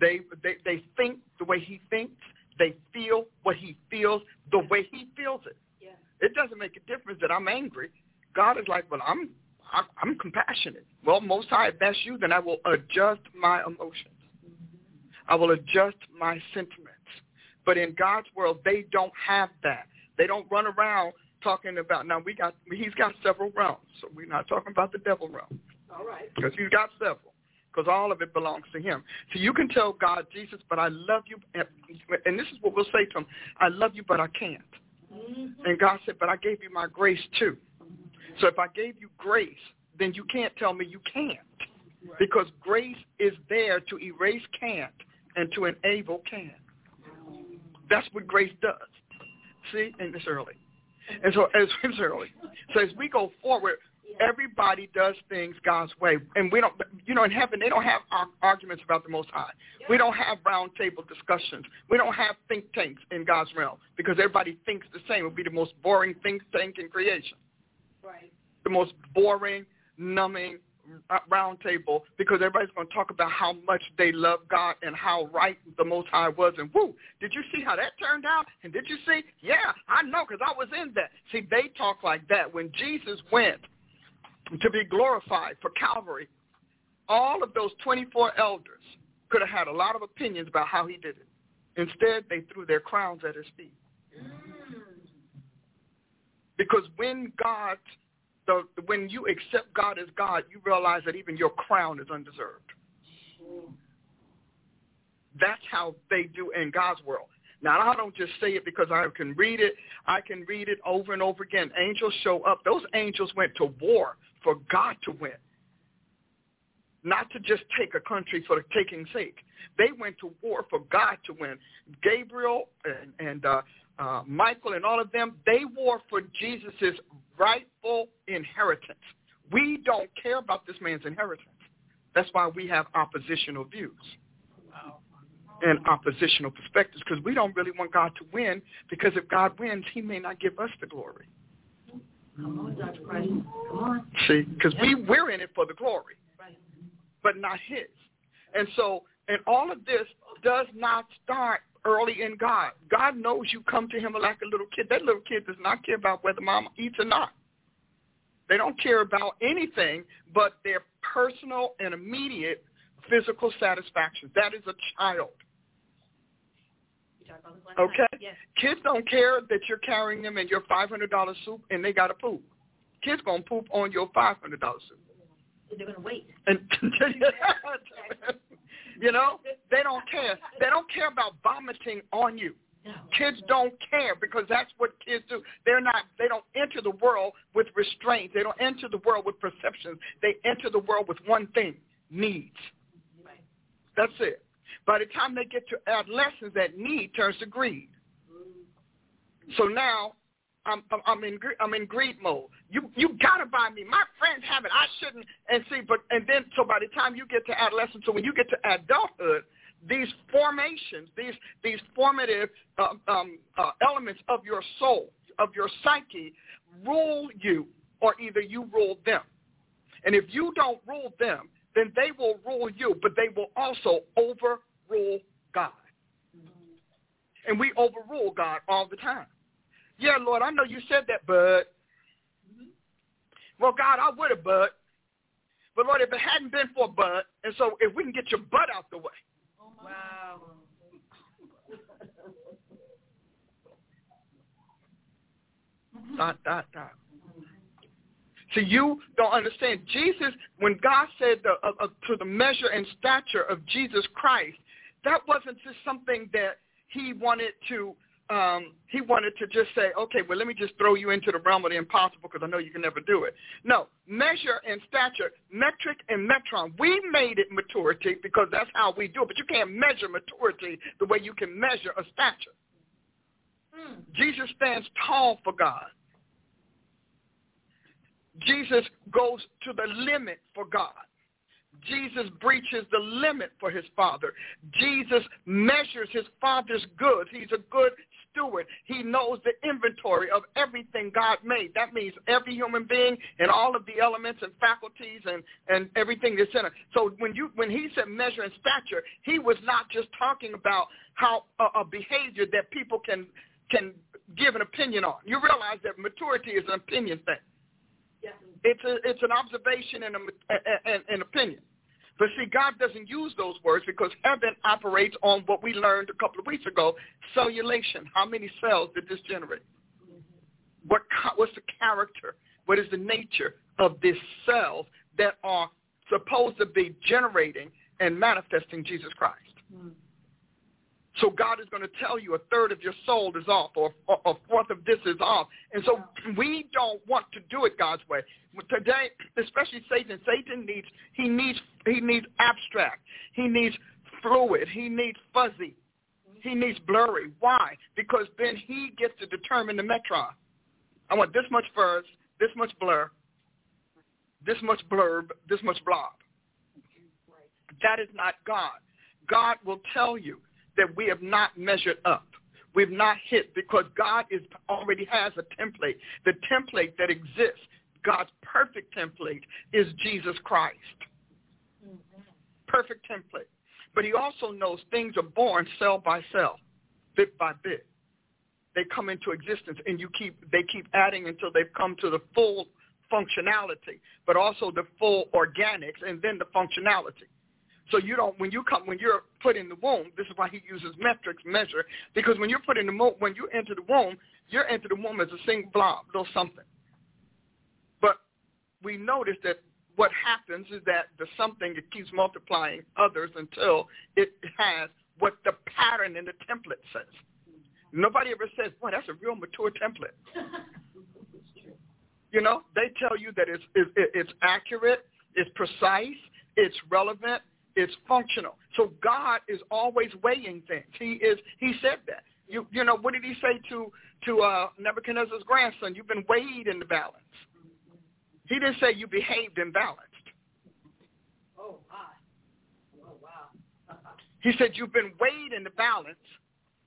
They, they, they think the way he thinks. They feel what he feels the way he feels it. Yeah. It doesn't make a difference that I'm angry. God is like, well, I'm I'm, I'm compassionate. Well, Most High, if that's you, then I will adjust my emotions. I will adjust my sentiments. But in God's world, they don't have that. They don't run around talking about. Now we got he's got several realms, so we're not talking about the devil realm. All right. Because he's got several. Because all of it belongs to him. So you can tell God, Jesus, but I love you. And this is what we'll say to him. I love you, but I can't. Mm-hmm. And God said, but I gave you my grace too. So if I gave you grace, then you can't tell me you can't. Because grace is there to erase can't and to enable can. That's what grace does. See? And it's early. And so as it's early. So as we go forward, everybody does things God's way. And we don't, you know, in heaven, they don't have arguments about the Most High. We don't have round table discussions. We don't have think tanks in God's realm because everybody thinks the same. It would be the most boring think tank in creation. Right. The most boring, numbing Uh, round table because everybody's going to talk about how much they love God and how right the Most High was. And whoo, did you see how that turned out? And did you see? Yeah, I know because I was in that. See, they talk like that. When Jesus went to be glorified for Calvary, all of those 24 elders could have had a lot of opinions about how he did it. Instead, they threw their crowns at his feet. Mm. Because when God, the, when you accept God as God, you realize that even your crown is undeserved. That's how they do in God's world. Now, I don't just say it because I can read it. I can read it over and over again. Angels show up. Those angels went to war for God to win, not to just take a country for the taking's sake. They went to war for God to win. Gabriel and, and uh, uh, Michael and all of them, they war for Jesus' rightful inheritance. We don't care about this man's inheritance. That's why we have oppositional views and oppositional perspectives because we don't really want God to win because if God wins, he may not give us the glory. Come on, Dr. Price. Come on. See, because we, we're in it for the glory, but not his. And so, and all of this does not start early in God. God knows you come to him like a little kid. That little kid does not care about whether mama eats or not. They don't care about anything but their personal and immediate physical satisfaction. That is a child. We talked about this last night. Okay? Yes. Kids don't care that you're carrying them in your $500 soup and they got to poop. Kids going to poop on your $500 soup. They're going to wait. And you know, they don't care. They don't care about vomiting on you. Kids don't care because that's what kids do. They're not they don't enter the world with restraint. They don't enter the world with perceptions. They enter the world with one thing, needs. Right. That's it. By the time they get to adolescence, that need turns to greed. So now I'm I'm- I'm in I'm in greed mode. You you gotta buy me. My friends have it. I shouldn't. And see, but and then so by the time you get to adolescence, so when you get to adulthood, these formations, these these formative uh, um, uh, elements of your soul, of your psyche, rule you, or either you rule them. And if you don't rule them, then they will rule you, but they will also overrule God. And we overrule God all the time. Yeah, Lord, I know you said that, but well, God, I would have, but but Lord, if it hadn't been for but, and so if we can get your butt out the way, Wow. dot dot dot. So you don't understand. Jesus, when God said the, uh, uh, to the measure and stature of Jesus Christ, that wasn't just something that he wanted to. Um, he wanted to just say, okay, well, let me just throw you into the realm of the impossible because I know you can never do it. No, measure and stature, metric and metron. We made it maturity because that's how we do it. But you can't measure maturity the way you can measure a stature. Mm. Jesus stands tall for God. Jesus goes to the limit for God. Jesus breaches the limit for his father. Jesus measures his father's goods. He's a good steward. He knows the inventory of everything God made. That means every human being and all of the elements and faculties and, and everything that's in it. So when you when he said measure and stature, he was not just talking about how a, a behavior that people can can give an opinion on. You realize that maturity is an opinion thing. Yes. It's a, it's an observation and, a, and an opinion. But see, God doesn't use those words because heaven operates on what we learned a couple of weeks ago, cellulation. How many cells did this generate? What what's the character? What is the nature of these cells that are supposed to be generating and manifesting Jesus Christ? Mm. So God is going to tell you a third of your soul is off or a fourth of this is off. And so we don't want to do it God's way. Today, especially Satan, Satan needs, he needs, he needs abstract. He needs fluid. He needs fuzzy. He needs blurry. Why? Because then he gets to determine the metron. I want this much fuzz, this much blur, this much blurb, this much blob. That is not God. God will tell you that we have not measured up. We've not hit because God is already has a template. The template that exists, God's perfect template, is Jesus Christ. Perfect template. But he also knows things are born cell by cell, bit by bit. They come into existence and you keep they keep adding until they've come to the full functionality, but also the full organics and then the functionality. So you don't when you come when you're put in the womb. This is why he uses metrics measure because when you're put in the womb, when you enter the womb, you're into the womb as a single blob, little something. But we notice that what happens is that the something it keeps multiplying others until it has what the pattern in the template says. Nobody ever says, "Boy, that's a real mature template." you know, they tell you that it's, it's it's accurate, it's precise, it's relevant, it's functional. So God is always weighing things. He is. He said that. You you know what did he say to to uh, Nebuchadnezzar's grandson? You've been weighed in the balance. He didn't say you behaved imbalanced. Oh my. Oh wow. he said you've been weighed in the balance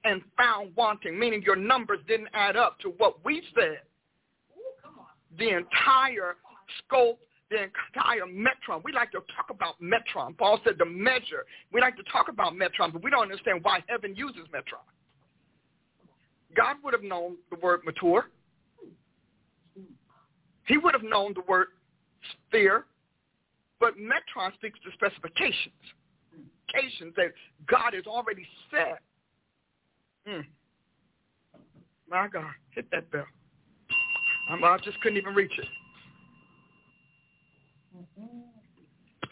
and found wanting, meaning your numbers didn't add up to what we said. Ooh, the entire scope the entire metron. We like to talk about metron. Paul said the measure. We like to talk about metron, but we don't understand why heaven uses metron. God would have known the word mature. He would have known the word sphere, but metron speaks to specifications. Specifications that God has already said. Mm. My God, hit that bell. I just couldn't even reach it.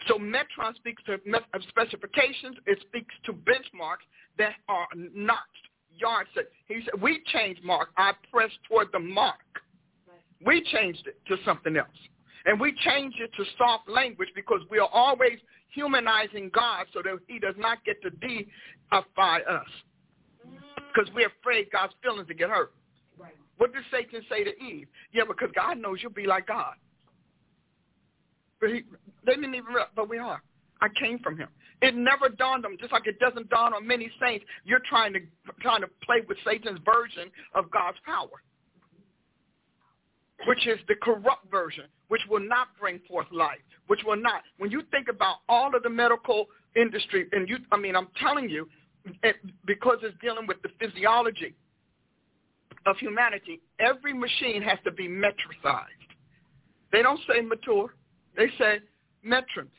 So Metron speaks to uh, specifications. It speaks to benchmarks that are not yardstick. He said, we changed mark. I pressed toward the mark. We changed it to something else. And we changed it to soft language because we are always humanizing God so that he does not get to deify us. Mm. Because we're afraid God's feelings to get hurt. Right. What did Satan say to Eve? Yeah, because God knows you'll be like God. But he, they didn't even realize, but we are. I came from him. It never dawned on them, just like it doesn't dawn on many saints. You're trying to trying to play with Satan's version of God's power, which is the corrupt version, which will not bring forth life, which will not. When you think about all of the medical industry, and you, I mean, I'm telling you, it, because it's dealing with the physiology of humanity, every machine has to be metricized. They don't say mature. They say metrons.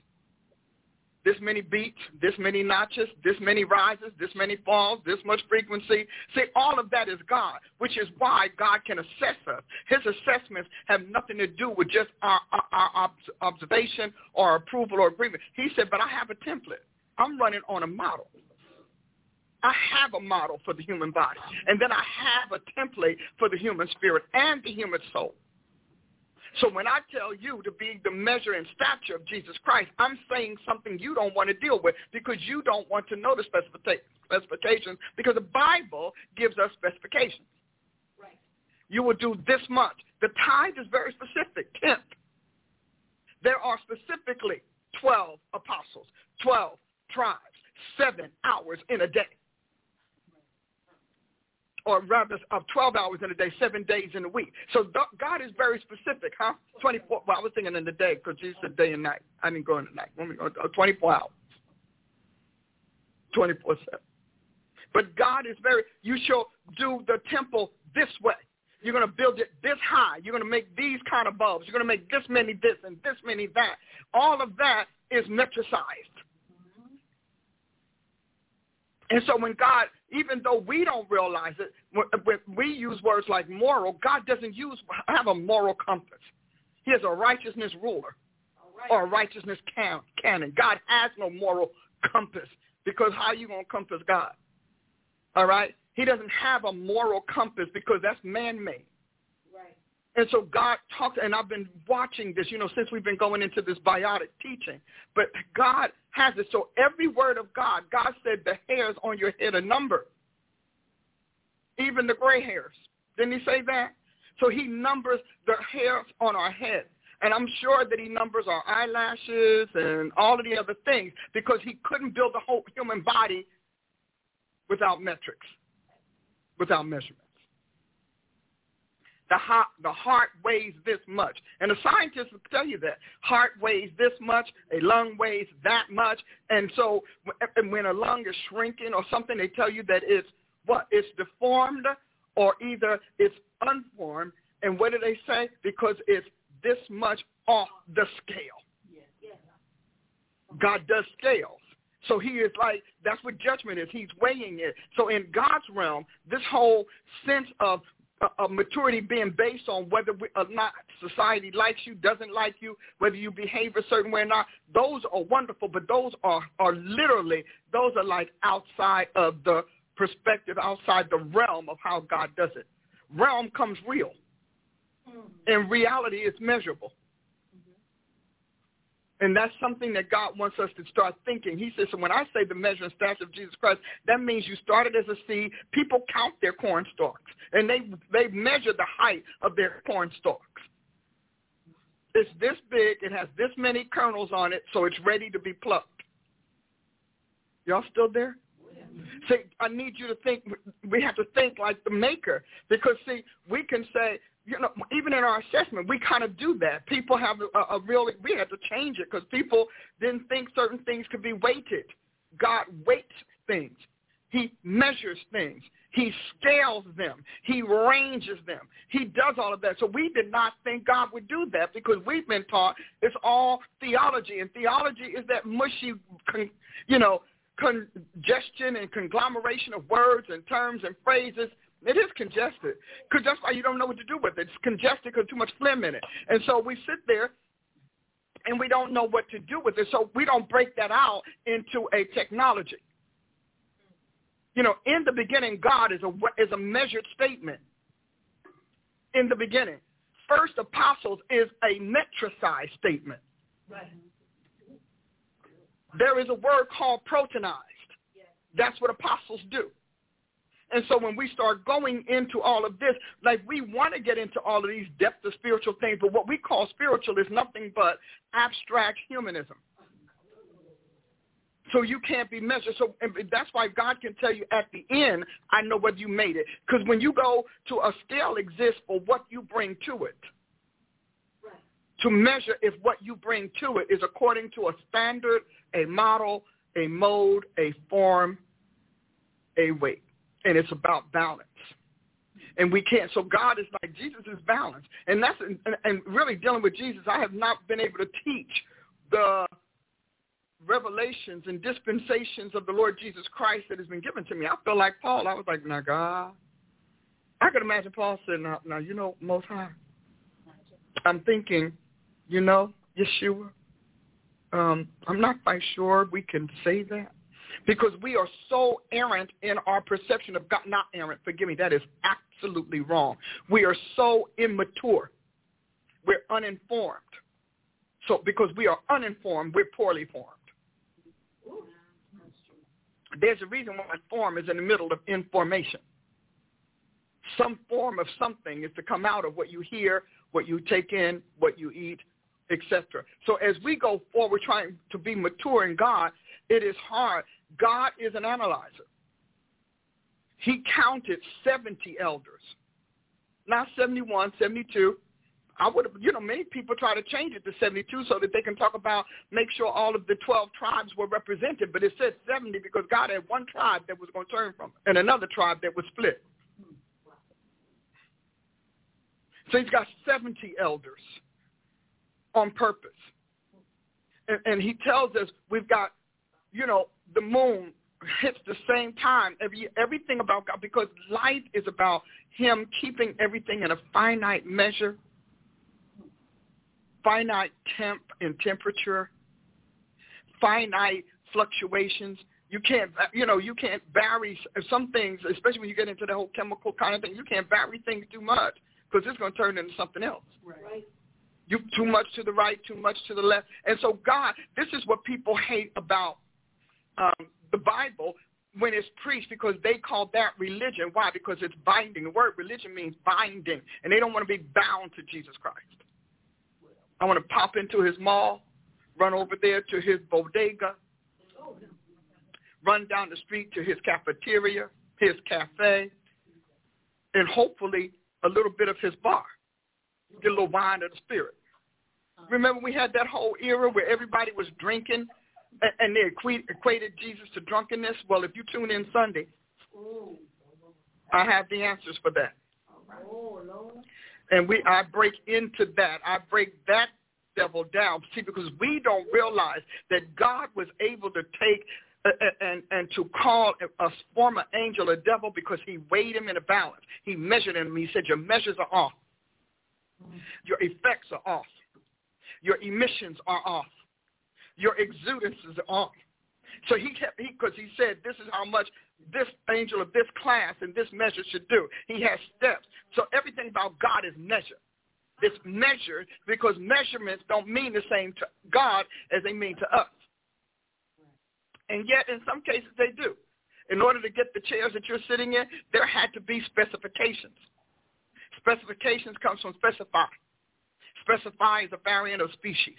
This many beats, this many notches, this many rises, this many falls, this much frequency. See, all of that is God, which is why God can assess us. His assessments have nothing to do with just our, our, our observation or approval or agreement. He said, but I have a template. I'm running on a model. I have a model for the human body. And then I have a template for the human spirit and the human soul. So when I tell you to be the measure and stature of Jesus Christ, I'm saying something you don't want to deal with because you don't want to know the specifications because the Bible gives us specifications. Right. You will do this much. The tithe is very specific, tenth. There are specifically 12 apostles, 12 tribes, seven hours in a day. Or rather, of 12 hours in a day, seven days in a week. So God is very specific, huh? 24, well, I was thinking in the day because Jesus said day and night. I didn't go in the night. Uh, 24 hours. 24-7. But God is very, you shall do the temple this way. You're going to build it this high. You're going to make these kind of bulbs. You're going to make this many this and this many that. All of that is metricized. And so when God, even though we don't realize it, when we use words like moral, God doesn't use have a moral compass. He has a righteousness ruler or a righteousness canon. God has no moral compass because how are you going to compass God? All right? He doesn't have a moral compass because that's man-made. And so God talks, and I've been watching this, you know, since we've been going into this biotic teaching. But God has it. So every word of God, God said the hairs on your head are numbered. Even the gray hairs. Didn't he say that? So he numbers the hairs on our head. And I'm sure that he numbers our eyelashes and all of the other things because he couldn't build the whole human body without metrics without measurements. The heart, the heart weighs this much. And the scientists will tell you that. Heart weighs this much, a lung weighs that much. And so when a lung is shrinking or something, they tell you that it's what? It's deformed or either it's unformed. And what do they say? Because it's this much off the scale. God does scales. So he is like, that's what judgment is. He's weighing it. So in God's realm, this whole sense of, uh, maturity being based on whether we, or not society likes you, doesn't like you, whether you behave a certain way or not, those are wonderful, but those are, are literally, those are like outside of the perspective, outside the realm of how God does it. Realm comes real. Hmm. In reality, it's measurable. And that's something that God wants us to start thinking. He says, so when I say the measure and stature of Jesus Christ, that means you started as a seed. People count their corn stalks, and they they measure the height of their corn stalks. It's this big. It has this many kernels on it, so it's ready to be plucked. Y'all still there? See, I need you to think. We have to think like the maker, because see, we can say, you know, even in our assessment, we kind of do that. People have a, a real, we had to change it because people didn't think certain things could be weighted. God weights things. He measures things. He scales them. He ranges them. He does all of that. So we did not think God would do that because we've been taught it's all theology. And theology is that mushy, you know, congestion and conglomeration of words and terms and phrases it is congested because that's why you don't know what to do with it. It's congested because too much phlegm in it. And so we sit there and we don't know what to do with it. So we don't break that out into a technology. You know, in the beginning, God is a, is a measured statement. In the beginning. First apostles is a metricized statement. Right. There is a word called protonized. That's what apostles do. And so when we start going into all of this, like we want to get into all of these depth of spiritual things, but what we call spiritual is nothing but abstract humanism. So you can't be measured. So that's why God can tell you at the end, I know whether you made it. Because when you go to a scale exists for what you bring to it. To measure if what you bring to it is according to a standard, a model, a mode, a form, a weight and it's about balance. And we can't. So God is like Jesus is balance, and that's and, and really dealing with Jesus. I have not been able to teach the revelations and dispensations of the Lord Jesus Christ that has been given to me. I feel like Paul. I was like, now God, I could imagine Paul saying, now, now you know, Most High. I'm thinking, you know, Yeshua. Um, I'm not quite sure we can say that because we are so errant in our perception of God. Not errant, forgive me, that is absolutely wrong. We are so immature. We're uninformed. So because we are uninformed, we're poorly formed. There's a reason why form is in the middle of information. Some form of something is to come out of what you hear, what you take in, what you eat, etc. So as we go forward trying to be mature in God, it is hard. God is an analyzer. He counted 70 elders, not 71, 72. I would have, you know, many people try to change it to 72 so that they can talk about, make sure all of the 12 tribes were represented. But it said 70 because God had one tribe that was going to turn from it and another tribe that was split. So he's got 70 elders on purpose. And, and he tells us we've got, you know, the moon hits the same time. Every, everything about God, because life is about him keeping everything in a finite measure, finite temp and temperature, finite fluctuations. You can't, you know, you can't vary some things, especially when you get into the whole chemical kind of thing. You can't vary things too much because it's going to turn into something else. Right. You too much to the right, too much to the left, and so God, this is what people hate about um, the Bible when it's preached because they call that religion. Why? Because it's binding. The word religion means binding, and they don't want to be bound to Jesus Christ. I want to pop into his mall, run over there to his bodega, run down the street to his cafeteria, his cafe, and hopefully a little bit of his bar. Get a little wine of the spirit. Remember we had that whole era where everybody was drinking and they equated Jesus to drunkenness? Well, if you tune in Sunday, I have the answers for that. And we, I break into that. I break that devil down. See, because we don't realize that God was able to take uh, and and to call a former angel a devil because he weighed him in a balance. He measured him. He said, your measures are off. Your effects are off. Your emissions are off. Your exudances are on. So he kept, because he, he said, this is how much this angel of this class and this measure should do. He has steps. So everything about God is measured. It's measured because measurements don't mean the same to God as they mean to us. And yet, in some cases, they do. In order to get the chairs that you're sitting in, there had to be specifications. Specifications comes from specify. Specify is a variant of species.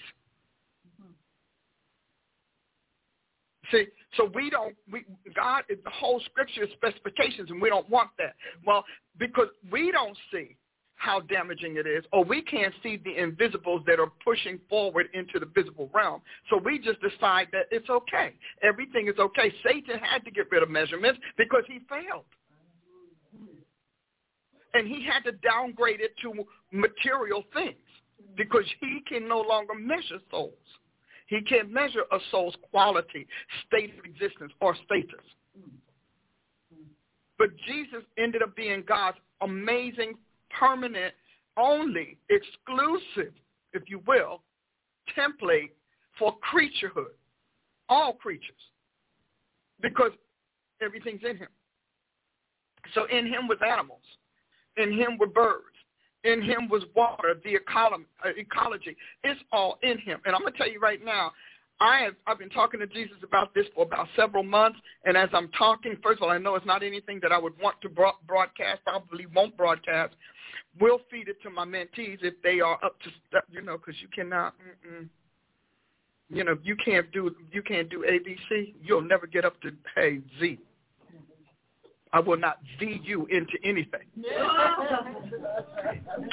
See, so we don't, we, God, the whole scripture is specifications, and we don't want that. Well, because we don't see how damaging it is, or we can't see the invisibles that are pushing forward into the visible realm. So we just decide that it's okay. Everything is okay. Satan had to get rid of measurements because he failed. And he had to downgrade it to material things because he can no longer measure souls. He can't measure a soul's quality, state of existence, or status. But Jesus ended up being God's amazing, permanent, only, exclusive, if you will, template for creaturehood, all creatures, because everything's in him. So in him was animals. In him were birds. In him was water, the uh, ecology. It's all in him. And I'm going to tell you right now, I have, I've been talking to Jesus about this for about several months, and as I'm talking, first of all, I know it's not anything that I would want to broadcast, probably won't broadcast. We'll feed it to my mentees if they are up to, stuff, you know, because you cannot, you know, you can't do, you can't do ABC. You'll never get up to, hey, Z. I will not Z you into anything.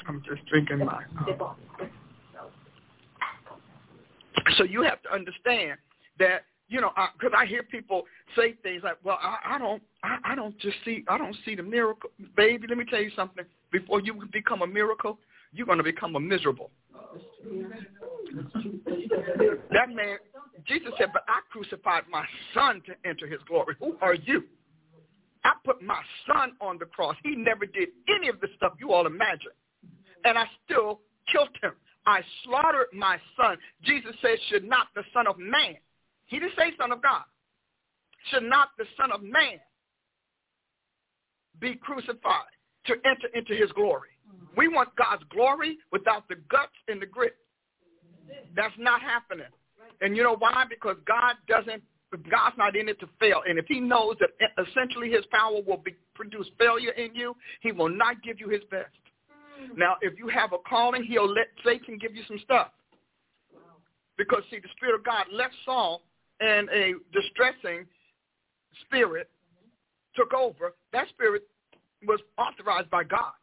I'm just drinking my. Um, so you have to understand that you know because I, I hear people say things like, "Well, I, I don't, I, I don't just see, I don't see the miracle." Baby, let me tell you something. Before you become a miracle, you're going to become a miserable. that man, Jesus said, "But I crucified my son to enter his glory." Who are you? I put my son on the cross. He never did any of the stuff you all imagine. And I still killed him. I slaughtered my son. Jesus said, should not the son of man. He didn't say son of God. Should not the son of man be crucified to enter into his glory. We want God's glory without the guts and the grit. That's not happening. And you know why? Because God doesn't God's not in it to fail. And if he knows that essentially his power will be, produce failure in you, he will not give you his best. Now, if you have a calling, he'll let Satan give you some stuff. Because, see, the Spirit of God left Saul and a distressing spirit took over. That spirit was authorized by God.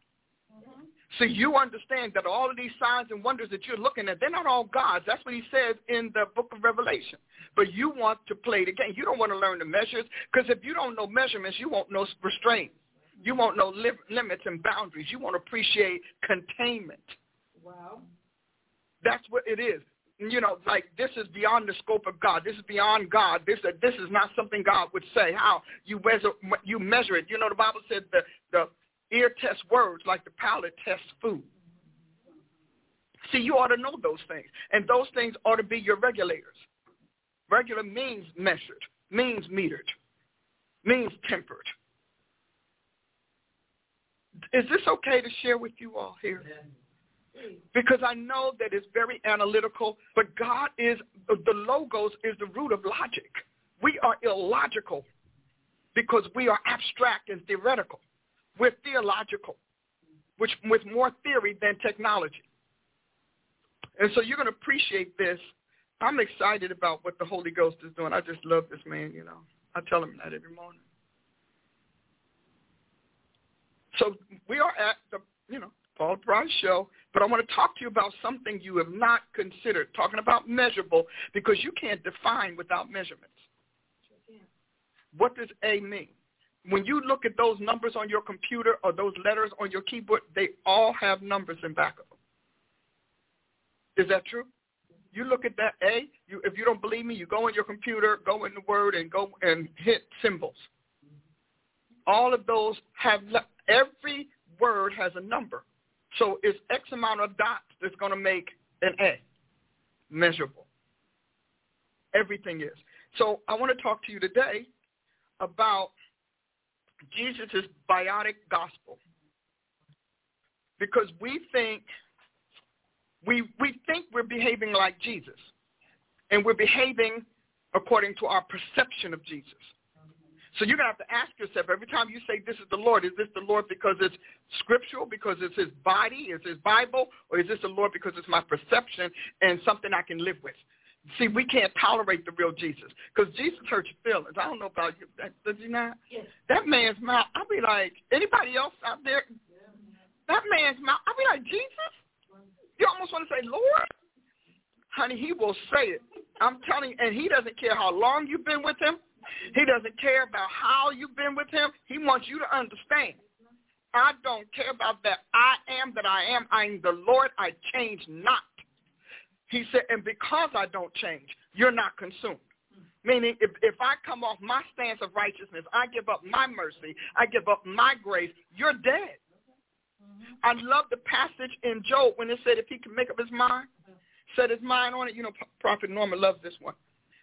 So you understand that all of these signs and wonders that you're looking at, they're not all God's. That's what he says in the book of Revelation. But you want to play the game. You don't want to learn the measures because if you don't know measurements, you won't know restraint. You won't know li- limits and boundaries. You won't appreciate containment. Wow. That's what it is. You know, like this is beyond the scope of God. This is beyond God. This uh, this is not something God would say. How you measure you measure it. You know, the Bible said the the ear tests words like the palate tests food. See, you ought to know those things, and those things ought to be your regulators. Regular means measured, means metered, means tempered. Is this okay to share with you all here? Because I know that it's very analytical, but God is, the logos is the root of logic. We are illogical because we are abstract and theoretical. We're theological, which with more theory than technology. And so you're going to appreciate this. I'm excited about what the Holy Ghost is doing. I just love this man, you know. I tell him that every morning. So we are at the, you know, Paula Price show, but I want to talk to you about something you have not considered, talking about measurable, because you can't define without measurements. What does A mean? When you look at those numbers on your computer or those letters on your keyboard, they all have numbers in back of them. Is that true? You look at that A, you, if you don't believe me, you go on your computer, go in the Word, and go and hit symbols. All of those have, every word has a number. So it's X amount of dots that's going to make an A, measurable. Everything is. So I want to talk to you today about Jesus' is biotic gospel. Because we think we we think we're behaving like Jesus. And we're behaving according to our perception of Jesus. So you're going to have to ask yourself every time you say this is the Lord, is this the Lord because it's scriptural, because it's his body, is his Bible, or is this the Lord because it's my perception and something I can live with? See, we can't tolerate the real Jesus because Jesus hurts your feelings. I don't know about you. Does he not? Yes. That man's mouth, I'll be like, anybody else out there? That man's mouth, I'll be like, Jesus? You almost want to say, Lord? Honey, he will say it. I'm telling you, and he doesn't care how long you've been with him. He doesn't care about how you've been with him. He wants you to understand. I don't care about that. I am that I am. I'm the Lord. I change not. He said, and because I don't change, you're not consumed. Meaning, if, if I come off my stance of righteousness, I give up my mercy, I give up my grace, you're dead. I love the passage in Job when it said if he can make up his mind, set his mind on it. You know, Prophet Norman loves this one.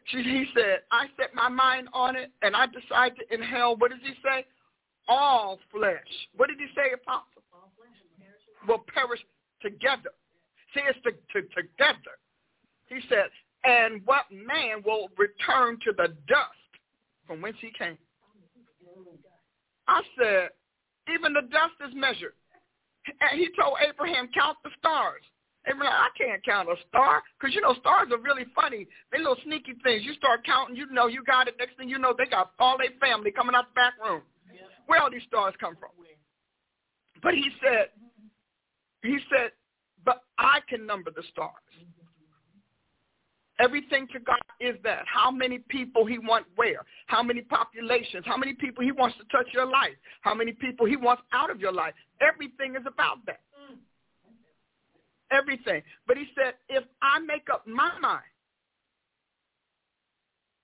She, he said, I set my mind on it, and I decide to inhale, what does he say? All flesh. What did he say, Apostle? All flesh Will perish together. See, to, to, together. He said, and what man will return to the dust from whence he came? I said, even the dust is measured. And he told Abraham, count the stars. Abraham, I can't count a star because, you know, stars are really funny. They little sneaky things. You start counting, you know, you got it. Next thing you know, they got all their family coming out the back room. Where all these stars come from? But he said, he said, but I can number the stars. Everything to God is that. How many people he wants where? How many populations? How many people he wants to touch your life? How many people he wants out of your life? Everything is about that. Everything. But he said, if I make up my mind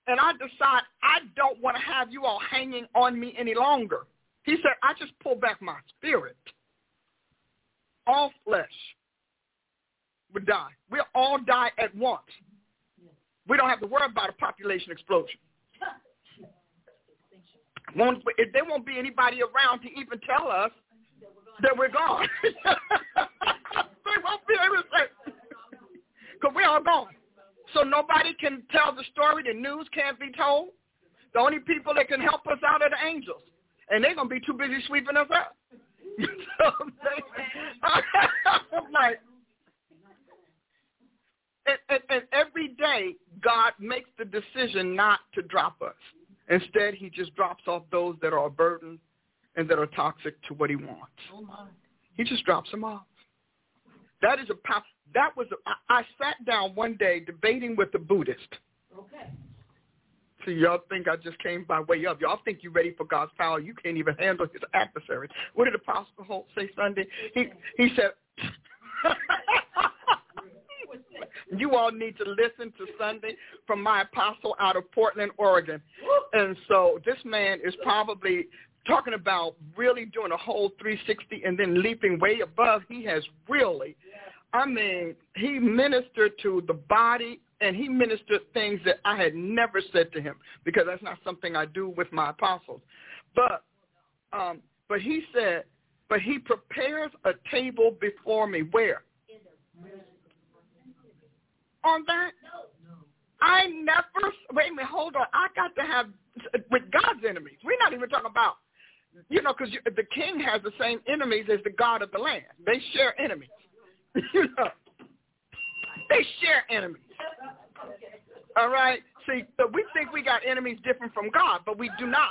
and I decide I don't want to have you all hanging on me any longer, he said, I just pull back my spirit. All flesh would die. We'll all die at once. We don't have to worry about a population explosion. Won't, there won't be anybody around to even tell us that we're gone. they won't be able to say, because we're all gone. So nobody can tell the story. The news can't be told. The only people that can help us out are the angels. And they're going to be too busy sweeping us up. so they, I'm like, and, and, and every day God makes the decision not to drop us. Instead, he just drops off those that are a burden and that are toxic to what he wants. Oh he just drops them off. That is a power. that was a, I, I sat down one day debating with a Buddhist. Okay. See, y'all think I just came by way of. Y'all think you're ready for God's power. You can't even handle his adversary. What did Apostle Holt say Sunday? He he said You all need to listen to Sunday from my apostle out of Portland, Oregon. And so this man is probably talking about really doing a whole 360 and then leaping way above. He has really, I mean, he ministered to the body and he ministered things that I had never said to him because that's not something I do with my apostles. But, um, but he said, but he prepares a table before me. Where? On that? I never, wait a minute, hold on. I got to have, with God's enemies. We're not even talking about you know, because the king has the same enemies as the god of the land. They share enemies. you know, they share enemies. All right. See, we think we got enemies different from God, but we do not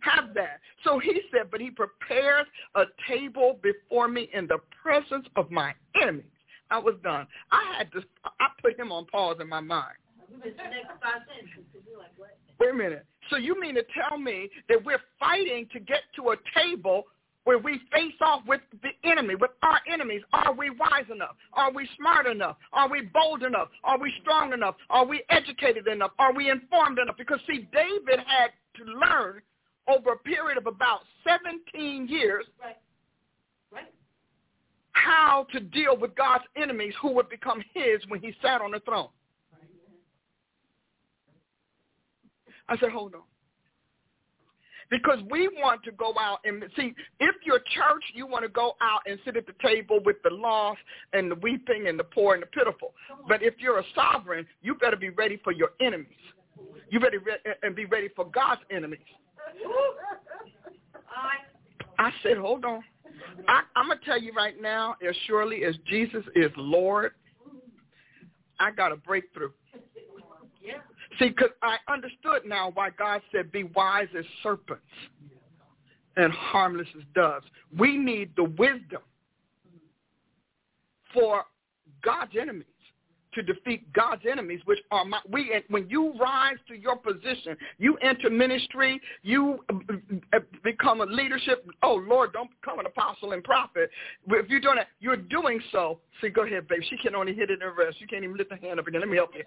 have that. So he said, but he prepares a table before me in the presence of my enemies. I was done. I had to. I put him on pause in my mind. Wait a minute. So you mean to tell me that we're fighting to get to a table where we face off with the enemy, with our enemies. Are we wise enough? Are we smart enough? Are we bold enough? Are we strong enough? Are we educated enough? Are we informed enough? Because see, David had to learn over a period of about 17 years right. How to deal with God's enemies who would become his when he sat on the throne. I said, hold on. Because we want to go out and see, if you're church, you want to go out and sit at the table with the lost and the weeping and the poor and the pitiful. But if you're a sovereign, you better be ready for your enemies. You better re- and be ready for God's enemies. I said, hold on. I, I'm to tell you right now, as surely as Jesus is Lord, I got a breakthrough. See, because I understood now why God said, be wise as serpents and harmless as doves. We need the wisdom for God's enemies to defeat God's enemies, which are my, we. When you rise to your position, you enter ministry, you uh, become a leadership. Oh Lord, don't become an apostle and prophet. If you're doing it, you're doing so. See, go ahead, babe. She can only hit it in rest. You can't even lift her hand up again. Let me help you.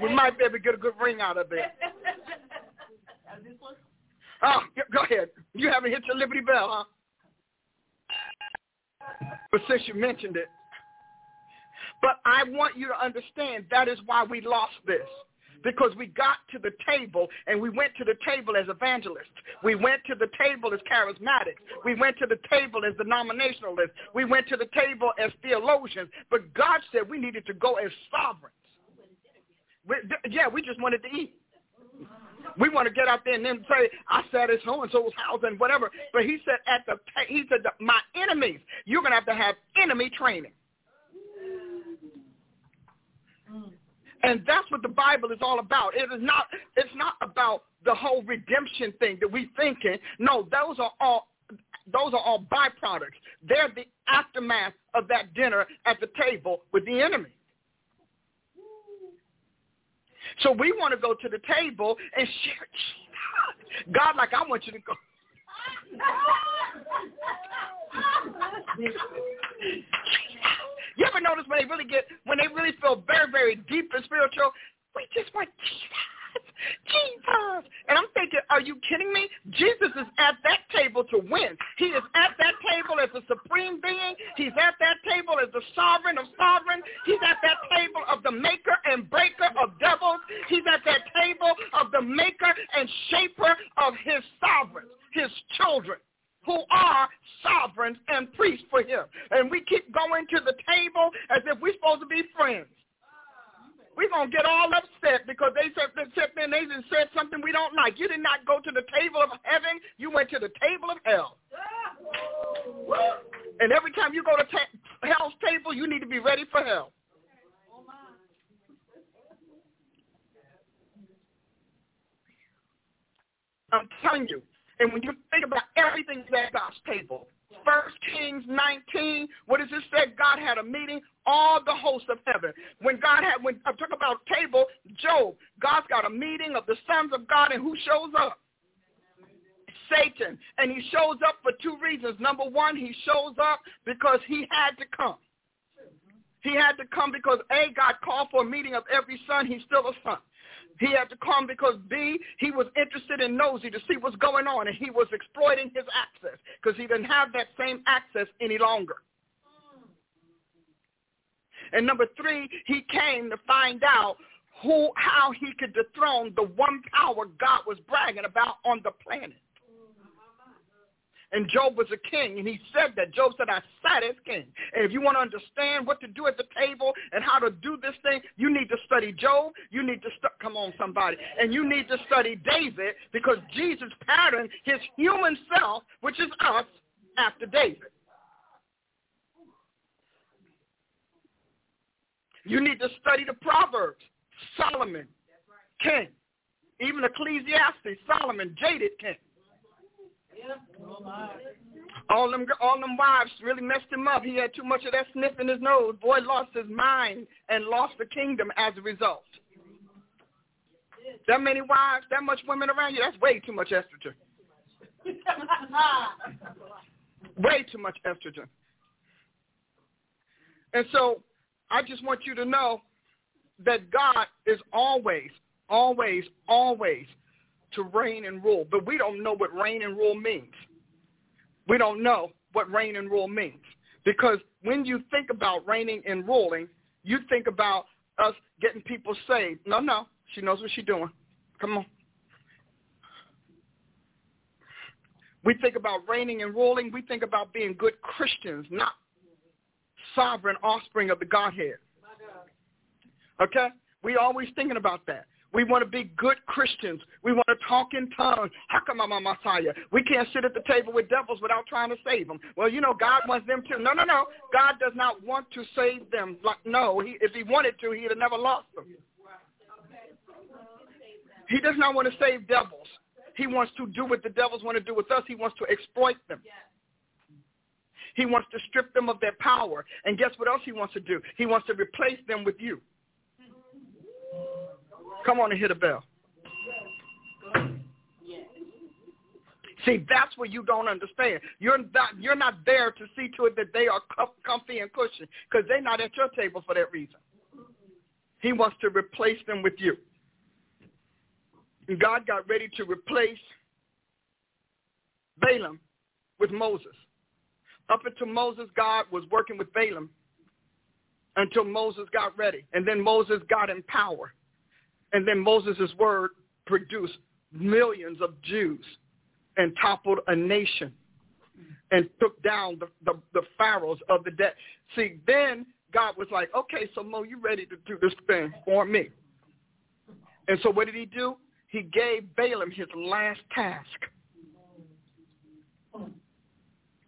we might be able to get a good ring out of it. Oh, go ahead. You haven't hit your Liberty Bell, huh? But since you mentioned it, but I want you to understand that is why we lost this. Because we got to the table and we went to the table as evangelists. We went to the table as charismatics. We went to the table as denominationalists. We went to the table as theologians. But God said we needed to go as sovereigns. We, yeah, we just wanted to eat. We want to get out there and then say, I sat at so-and-so's house and whatever. But he said, at the he said, my enemies, you're going to have to have enemy training. Mm. And that's what the Bible is all about. It is not, it's not about the whole redemption thing that we thinking. No, those are all those are all byproducts. They're the aftermath of that dinner at the table with the enemy. So we want to go to the table and share Jesus. God, like, I want you to go. you ever notice when they really get, when they really feel very, very deep and spiritual, we just want Jesus. Jesus. And I'm thinking, are you kidding me? Jesus is at that table to win. He is at that table as the supreme being. He's at that table as the sovereign of sovereigns. He's at that table of the maker and breaker of devils. He's at that table of the maker and shaper of his sovereigns, his children who are sovereigns and priests for him. And we keep going to the table as if we're supposed to be friends we're going to get all upset because they said, they said, they said something we don't like. You did not go to the table of heaven. You went to the table of hell. And every time you go to ta- hell's table, you need to be ready for hell. I'm telling you. And when you think about everything at God's table, First Kings 19, what does it say? God had a meeting, all the hosts of heaven. When God had, when I talk about table, Job, God's got a meeting of the sons of God, and who shows up? Satan. And he shows up for two reasons. Number one, he shows up because he had to come. He had to come because A, God called for a meeting of every son. He's still a son. He had to come because B, he was interested and nosy to see what's going on, and he was exploiting his access because he didn't have that same access any longer. And number three, he came to find out who, how he could dethrone the one power God was bragging about on the planet. And Job was a king, and he said that. Job said, I sat as king. And if you want to understand what to do at the table and how to do this thing, you need to study Job. You need to, stu- come on, somebody. And you need to study David because Jesus patterned his human self, which is us, after David. You need to study the Proverbs. Solomon, king. Even Ecclesiastes, Solomon, jaded king. All them, all them wives really messed him up. He had too much of that sniff in his nose. Boy lost his mind and lost the kingdom as a result. That many wives, that much women around you, that's way too much estrogen. way too much estrogen. And so I just want you to know that God is always, always, always to reign and rule. But we don't know what reign and rule means. We don't know what reign and rule means. Because when you think about reigning and ruling, you think about us getting people saved. No, no. She knows what she's doing. Come on. We think about reigning and ruling. We think about being good Christians, not sovereign offspring of the Godhead. Okay? We always thinking about that. We want to be good Christians. We want to talk in tongues. Hakamama Messiah. We can't sit at the table with devils without trying to save them. Well, you know, God wants them to. No, no, no. God does not want to save them. No, he, if he wanted to, he'd have never lost them. He does not want to save devils. He wants to do what the devils want to do with us. He wants to exploit them. He wants to strip them of their power. And guess what else he wants to do? He wants to replace them with you. Come on and hit a bell. See, that's what you don't understand. You're not, you're not there to see to it that they are comfy and cushy because they're not at your table for that reason. He wants to replace them with you. God got ready to replace Balaam with Moses. Up until Moses, God was working with Balaam until Moses got ready. And then Moses got in power. And then Moses' word produced millions of Jews and toppled a nation and took down the, the, the pharaohs of the dead. See, then God was like, okay, so Mo, you ready to do this thing for me? And so what did he do? He gave Balaam his last task.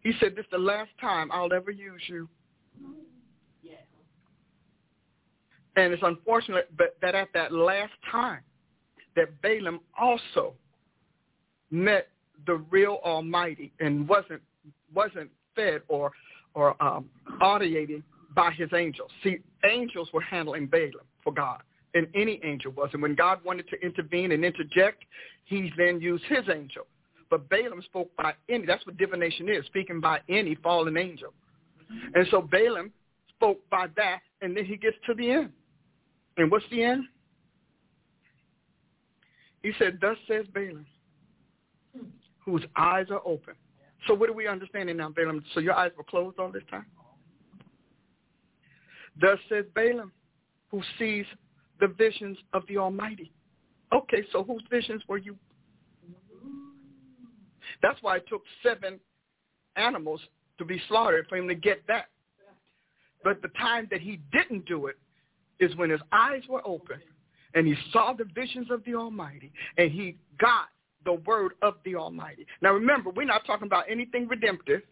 He said, this is the last time I'll ever use you. And it's unfortunate but that at that last time that Balaam also met the real Almighty and wasn't wasn't fed or or um, audiated by his angels. See, angels were handling Balaam for God, and any angel was. And when God wanted to intervene and interject, he then used his angel. But Balaam spoke by any. That's what divination is, speaking by any fallen angel. And so Balaam spoke by that, and then he gets to the end. And what's the end? He said, thus says Balaam, whose eyes are open. So what are we understanding now, Balaam? So your eyes were closed all this time? Thus says Balaam, who sees the visions of the Almighty. Okay, so whose visions were you? That's why it took seven animals to be slaughtered for him to get that. But the time that he didn't do it, is when his eyes were open and he saw the visions of the Almighty and he got the word of the Almighty. Now remember, we're not talking about anything redemptive.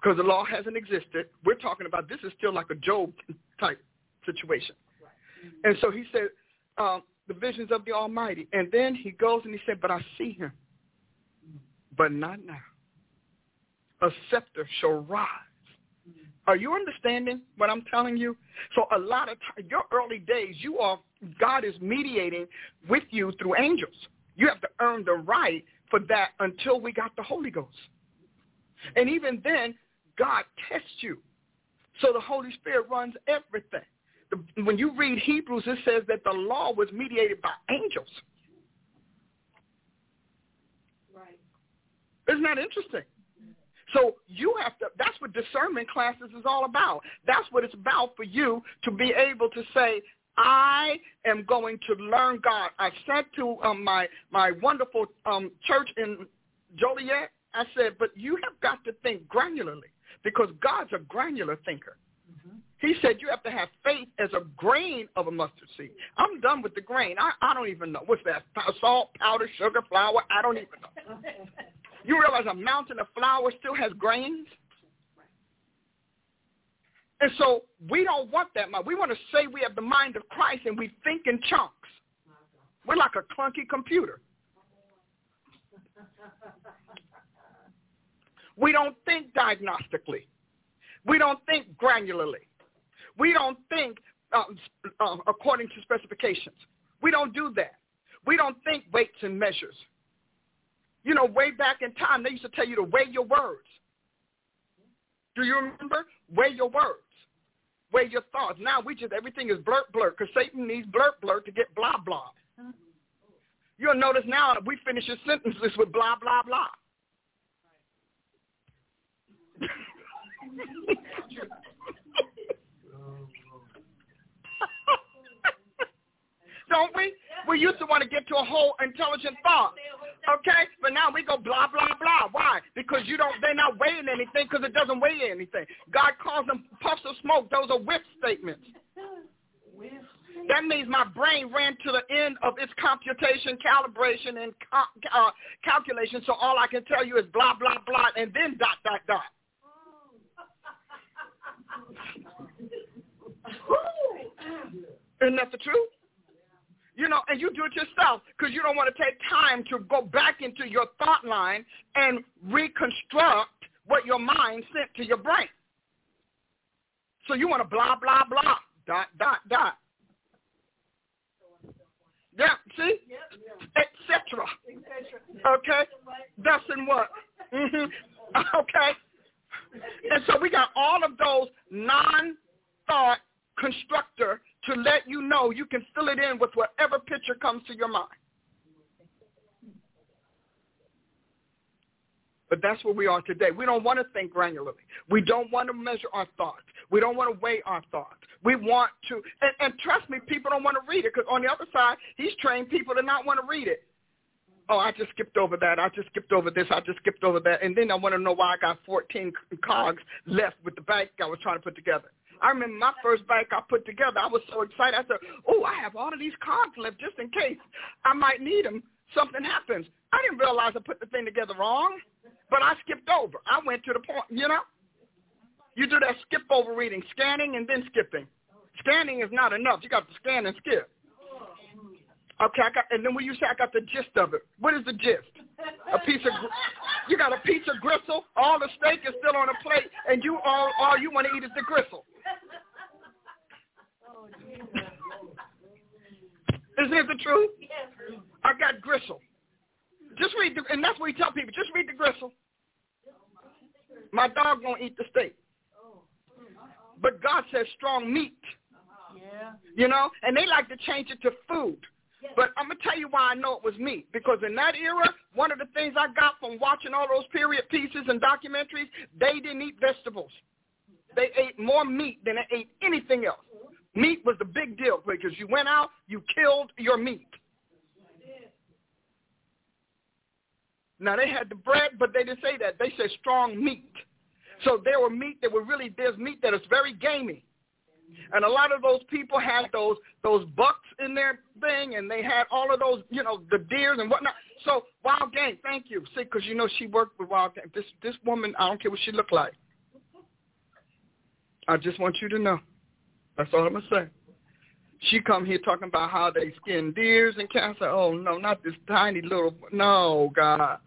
because the law hasn't existed. We're talking about this is still like a Job type situation. And so he said, um, the visions of the Almighty. And then he goes and he said, but I see him, but not now. A scepter shall rise. Are you understanding what I'm telling you? So a lot of time, your early days, you are God is mediating with you through angels. You have to earn the right for that until we got the Holy Ghost. And even then, God tests you. So the Holy Spirit runs everything. The, when you read Hebrews, it says that the law was mediated by angels. Right. Isn't that interesting? So you have to, that's what discernment classes is all about. That's what it's about for you to be able to say, I am going to learn God. I said to um, my, my wonderful um, church in Joliet, I said, but you have got to think granularly because God's a granular thinker. Mm-hmm. He said you have to have faith as a grain of a mustard seed. I'm done with the grain. I, I don't even know. What's that? Salt, powder, sugar, flour? I don't even know. you realize a mountain of flour still has grains? And so we don't want that mind. We want to say we have the mind of Christ and we think in chunks. We're like a clunky computer. We don't think diagnostically. We don't think granularly. We don't think uh, uh, according to specifications. We don't do that. We don't think weights and measures. You know, way back in time, they used to tell you to weigh your words. Do you remember? Weigh your words. Weigh your thoughts. Now we just, everything is blurt, blurt, because Satan needs blurt, blurt to get blah, blah. You'll notice now we finish your sentences with blah, blah, blah. Don't we? We used to want to get to a whole intelligent thought. Okay? But now we go blah, blah, blah. Why? Because you don't, they're not weighing anything because it doesn't weigh anything. God calls them puffs of smoke. Those are whiff statements. That means my brain ran to the end of its computation, calibration, and uh, calculation. So all I can tell you is blah, blah, blah, and then dot, dot, dot. Isn't that the truth? You know, and you do it yourself because you don't want to take time to go back into your thought line and reconstruct what your mind sent to your brain. So you want to blah, blah, blah, dot, dot, dot. Yeah, see? Etc. Okay? Thus and what? Mm-hmm. Okay? And so we got all of those non-thought constructor to let you know you can fill it in with whatever picture comes to your mind. But that's where we are today. We don't want to think granularly. We don't want to measure our thoughts. We don't want to weigh our thoughts. We want to, and, and trust me, people don't want to read it because on the other side, he's trained people to not want to read it. Oh, I just skipped over that. I just skipped over this. I just skipped over that. And then I want to know why I got 14 cogs left with the bank I was trying to put together. I remember my first bike I put together. I was so excited. I said, oh, I have all of these cogs left just in case I might need them. Something happens. I didn't realize I put the thing together wrong, but I skipped over. I went to the point, you know. You do that skip over reading, scanning and then skipping. Scanning is not enough. You got to scan and skip. Okay, I got, and then when you say I got the gist of it, what is the gist? A piece of, you got a piece of gristle. All the steak is still on a plate, and you all all you want to eat is the gristle. Isn't it the truth? I got gristle. Just read the, and that's what we tell people. Just read the gristle. My dog won't eat the steak. But God says strong meat. You know, and they like to change it to food. But I'm to tell you why I know it was meat. Because in that era, one of the things I got from watching all those period pieces and documentaries, they didn't eat vegetables. They ate more meat than they ate anything else. Meat was the big deal because you went out, you killed your meat. Now they had the bread, but they didn't say that. They said strong meat. So there were meat that were really there's meat that is very gamey. And a lot of those people had those those bucks in their thing, and they had all of those, you know, the deers and whatnot. So wild game, thank you. See, because you know she worked with wild game. This this woman, I don't care what she looked like. I just want you to know. That's all I'm going to say. She come here talking about how they skin deers and cancer. Oh, no, not this tiny little, no, God.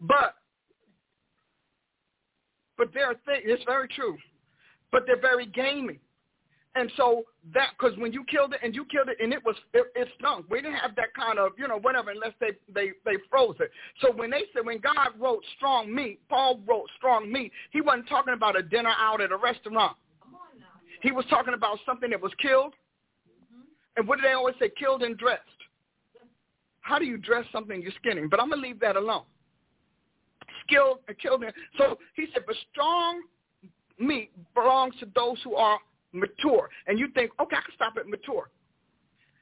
But, but there are things, it's very true, but they're very gamey. And so that, because when you killed it and you killed it and it was, it, it stunk. We didn't have that kind of, you know, whatever, unless they, they, they froze it. So when they said, when God wrote strong meat, Paul wrote strong meat, he wasn't talking about a dinner out at a restaurant. He was talking about something that was killed. Mm-hmm. And what do they always say? Killed and dressed. How do you dress something you're skinning? But I'm going to leave that alone. Skilled and killed. So he said, but strong meat belongs to those who are mature. And you think, okay, I can stop at mature.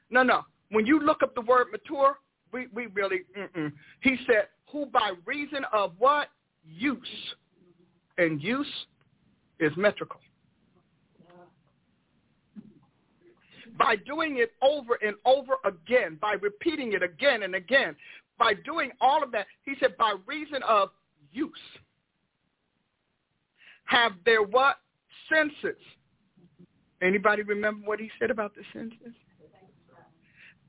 No, no. When you look up the word mature, we, we really, mm-mm. he said, who by reason of what? Use. And use is metrical. By doing it over and over again, by repeating it again and again, by doing all of that, he said, by reason of use, have their what? Senses Anybody remember what he said about the senses?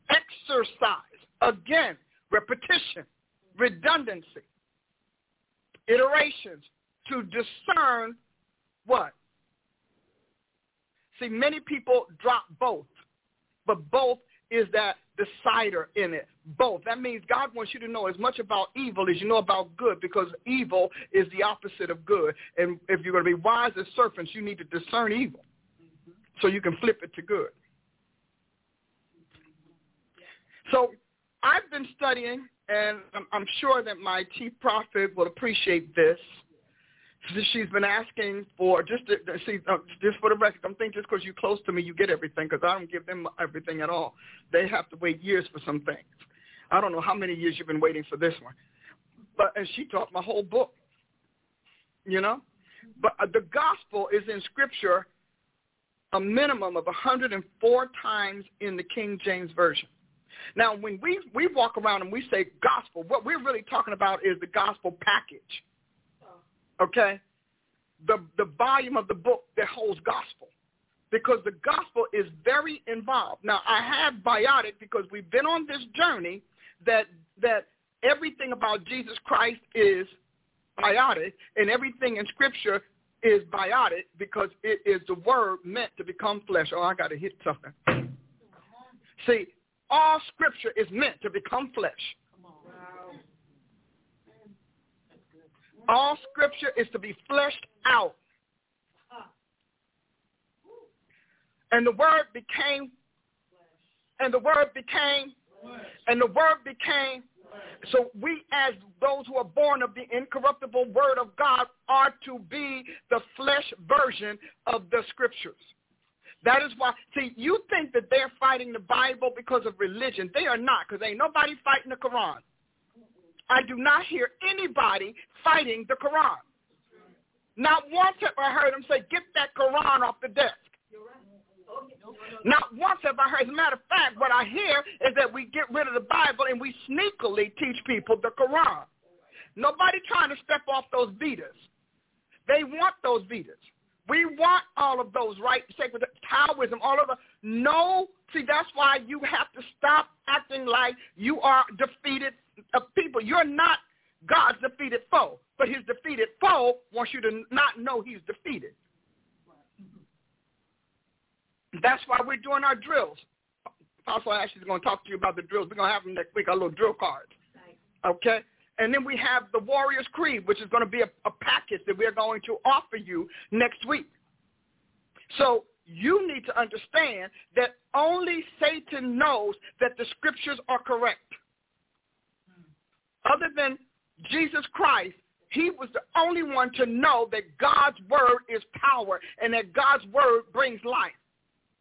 Exercise. Again, repetition, redundancy, iterations to discern what? See, many people drop both, but both is that decider in it. Both. That means God wants you to know as much about evil as you know about good because evil is the opposite of good. And if you're going to be wise as serpents, you need to discern evil so you can flip it to good. So I've been studying, and I'm sure that my chief prophet will appreciate this. She's been asking for just to, see uh, just for the record. I'm thinking just because you're close to me, you get everything. Because I don't give them everything at all. They have to wait years for some things. I don't know how many years you've been waiting for this one, but and she taught my whole book. You know, but uh, the gospel is in Scripture a minimum of 104 times in the King James Version. Now, when we, we walk around and we say gospel, what we're really talking about is the gospel package. Okay? The, the volume of the book that holds gospel. Because the gospel is very involved. Now, I have biotic because we've been on this journey that, that everything about Jesus Christ is biotic and everything in Scripture is biotic because it is the word meant to become flesh. Oh, I got to hit something. See, all scripture is meant to become flesh. All scripture is to be fleshed out. And the word became, and the word became, and the word became so we as those who are born of the incorruptible word of God are to be the flesh version of the scriptures. That is why, see, you think that they're fighting the Bible because of religion. They are not, because ain't nobody fighting the Quran. I do not hear anybody fighting the Quran. Not once have I heard them say, get that Quran off the desk. Not once have I heard. As a matter of fact, what I hear is that we get rid of the Bible and we sneakily teach people the Quran. Nobody trying to step off those Vedas. They want those Vedas. We want all of those, right? Sacred Taoism, all of the. No, see, that's why you have to stop acting like you are defeated people. You're not God's defeated foe, but his defeated foe wants you to not know he's defeated. That's why we're doing our drills. Apostle Ashley is going to talk to you about the drills. We're going to have them next week, our little drill cards. Okay? And then we have the Warrior's Creed, which is going to be a, a package that we're going to offer you next week. So you need to understand that only Satan knows that the scriptures are correct. Other than Jesus Christ, he was the only one to know that God's word is power and that God's word brings life.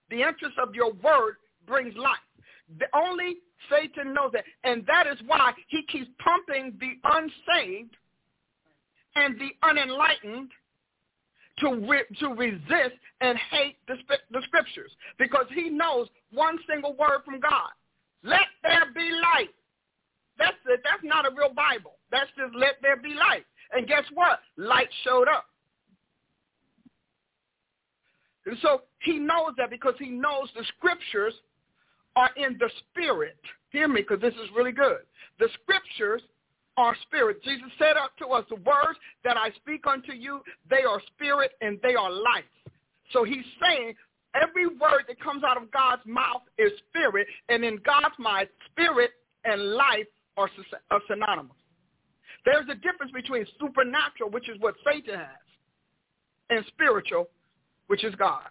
The interest of your word brings life. The only Satan knows that. And that is why he keeps pumping the unsaved and the unenlightened to, re- to resist and hate the, the scriptures because he knows one single word from God. Let there be light. That's it. That's not a real Bible. That's just let there be light. And guess what? Light showed up. And so he knows that because he knows the scriptures are in the spirit. Hear me, because this is really good. The scriptures are spirit. Jesus said unto us, the words that I speak unto you, they are spirit and they are life. So he's saying every word that comes out of God's mouth is spirit, and in God's mind, spirit and life are synonymous. There's a difference between supernatural, which is what Satan has, and spiritual, which is God.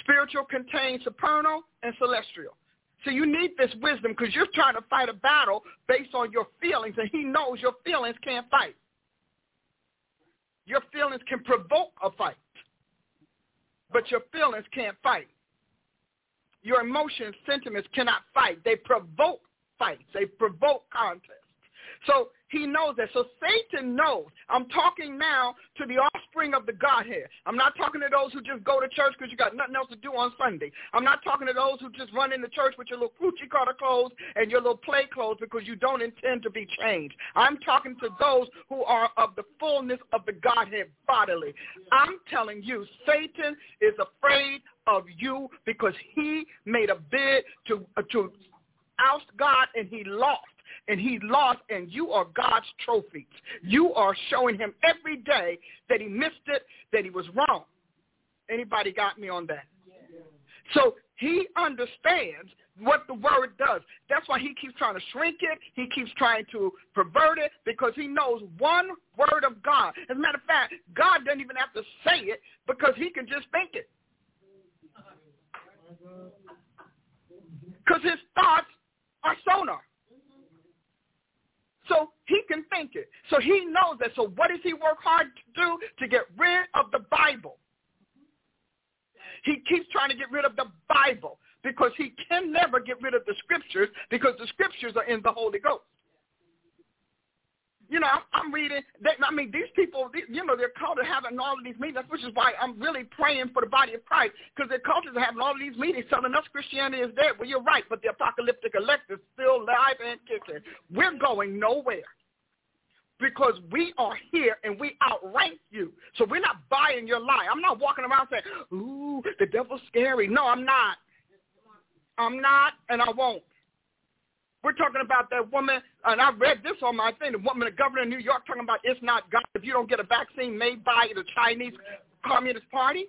Spiritual contains supernal and celestial. So you need this wisdom because you're trying to fight a battle based on your feelings, and he knows your feelings can't fight. Your feelings can provoke a fight, but your feelings can't fight. Your emotions, sentiments cannot fight. They provoke fights. They provoke contests. So he knows that. So Satan knows. I'm talking now to the offspring of the Godhead. I'm not talking to those who just go to church because you got nothing else to do on Sunday. I'm not talking to those who just run into church with your little coochie cutter clothes and your little play clothes because you don't intend to be changed. I'm talking to those who are of the fullness of the Godhead bodily. I'm telling you, Satan is afraid of you because he made a bid to, uh, to oust God and he lost and he lost and you are God's trophies. You are showing him every day that he missed it, that he was wrong. Anybody got me on that? So he understands what the word does. That's why he keeps trying to shrink it. He keeps trying to pervert it because he knows one word of God. As a matter of fact, God doesn't even have to say it because he can just think it. Because his thoughts are sonar. So he can think it. So he knows that. So what does he work hard to do? To get rid of the Bible. He keeps trying to get rid of the Bible because he can never get rid of the scriptures because the scriptures are in the Holy Ghost you know, I'm reading. They, I mean, these people, you know, they're called to having all of these meetings, which is why I'm really praying for the body of Christ, because their cultures are having all of these meetings telling us Christianity is dead. Well, you're right, but the apocalyptic elect is still alive and kicking. We're going nowhere because we are here and we outrank you. So we're not buying your lie. I'm not walking around saying, ooh, the devil's scary. No, I'm not. I'm not, and I won't. We're talking about that woman, and I read this on my thing, the woman, the governor of New York talking about it's not God if you don't get a vaccine made by the Chinese Communist Party.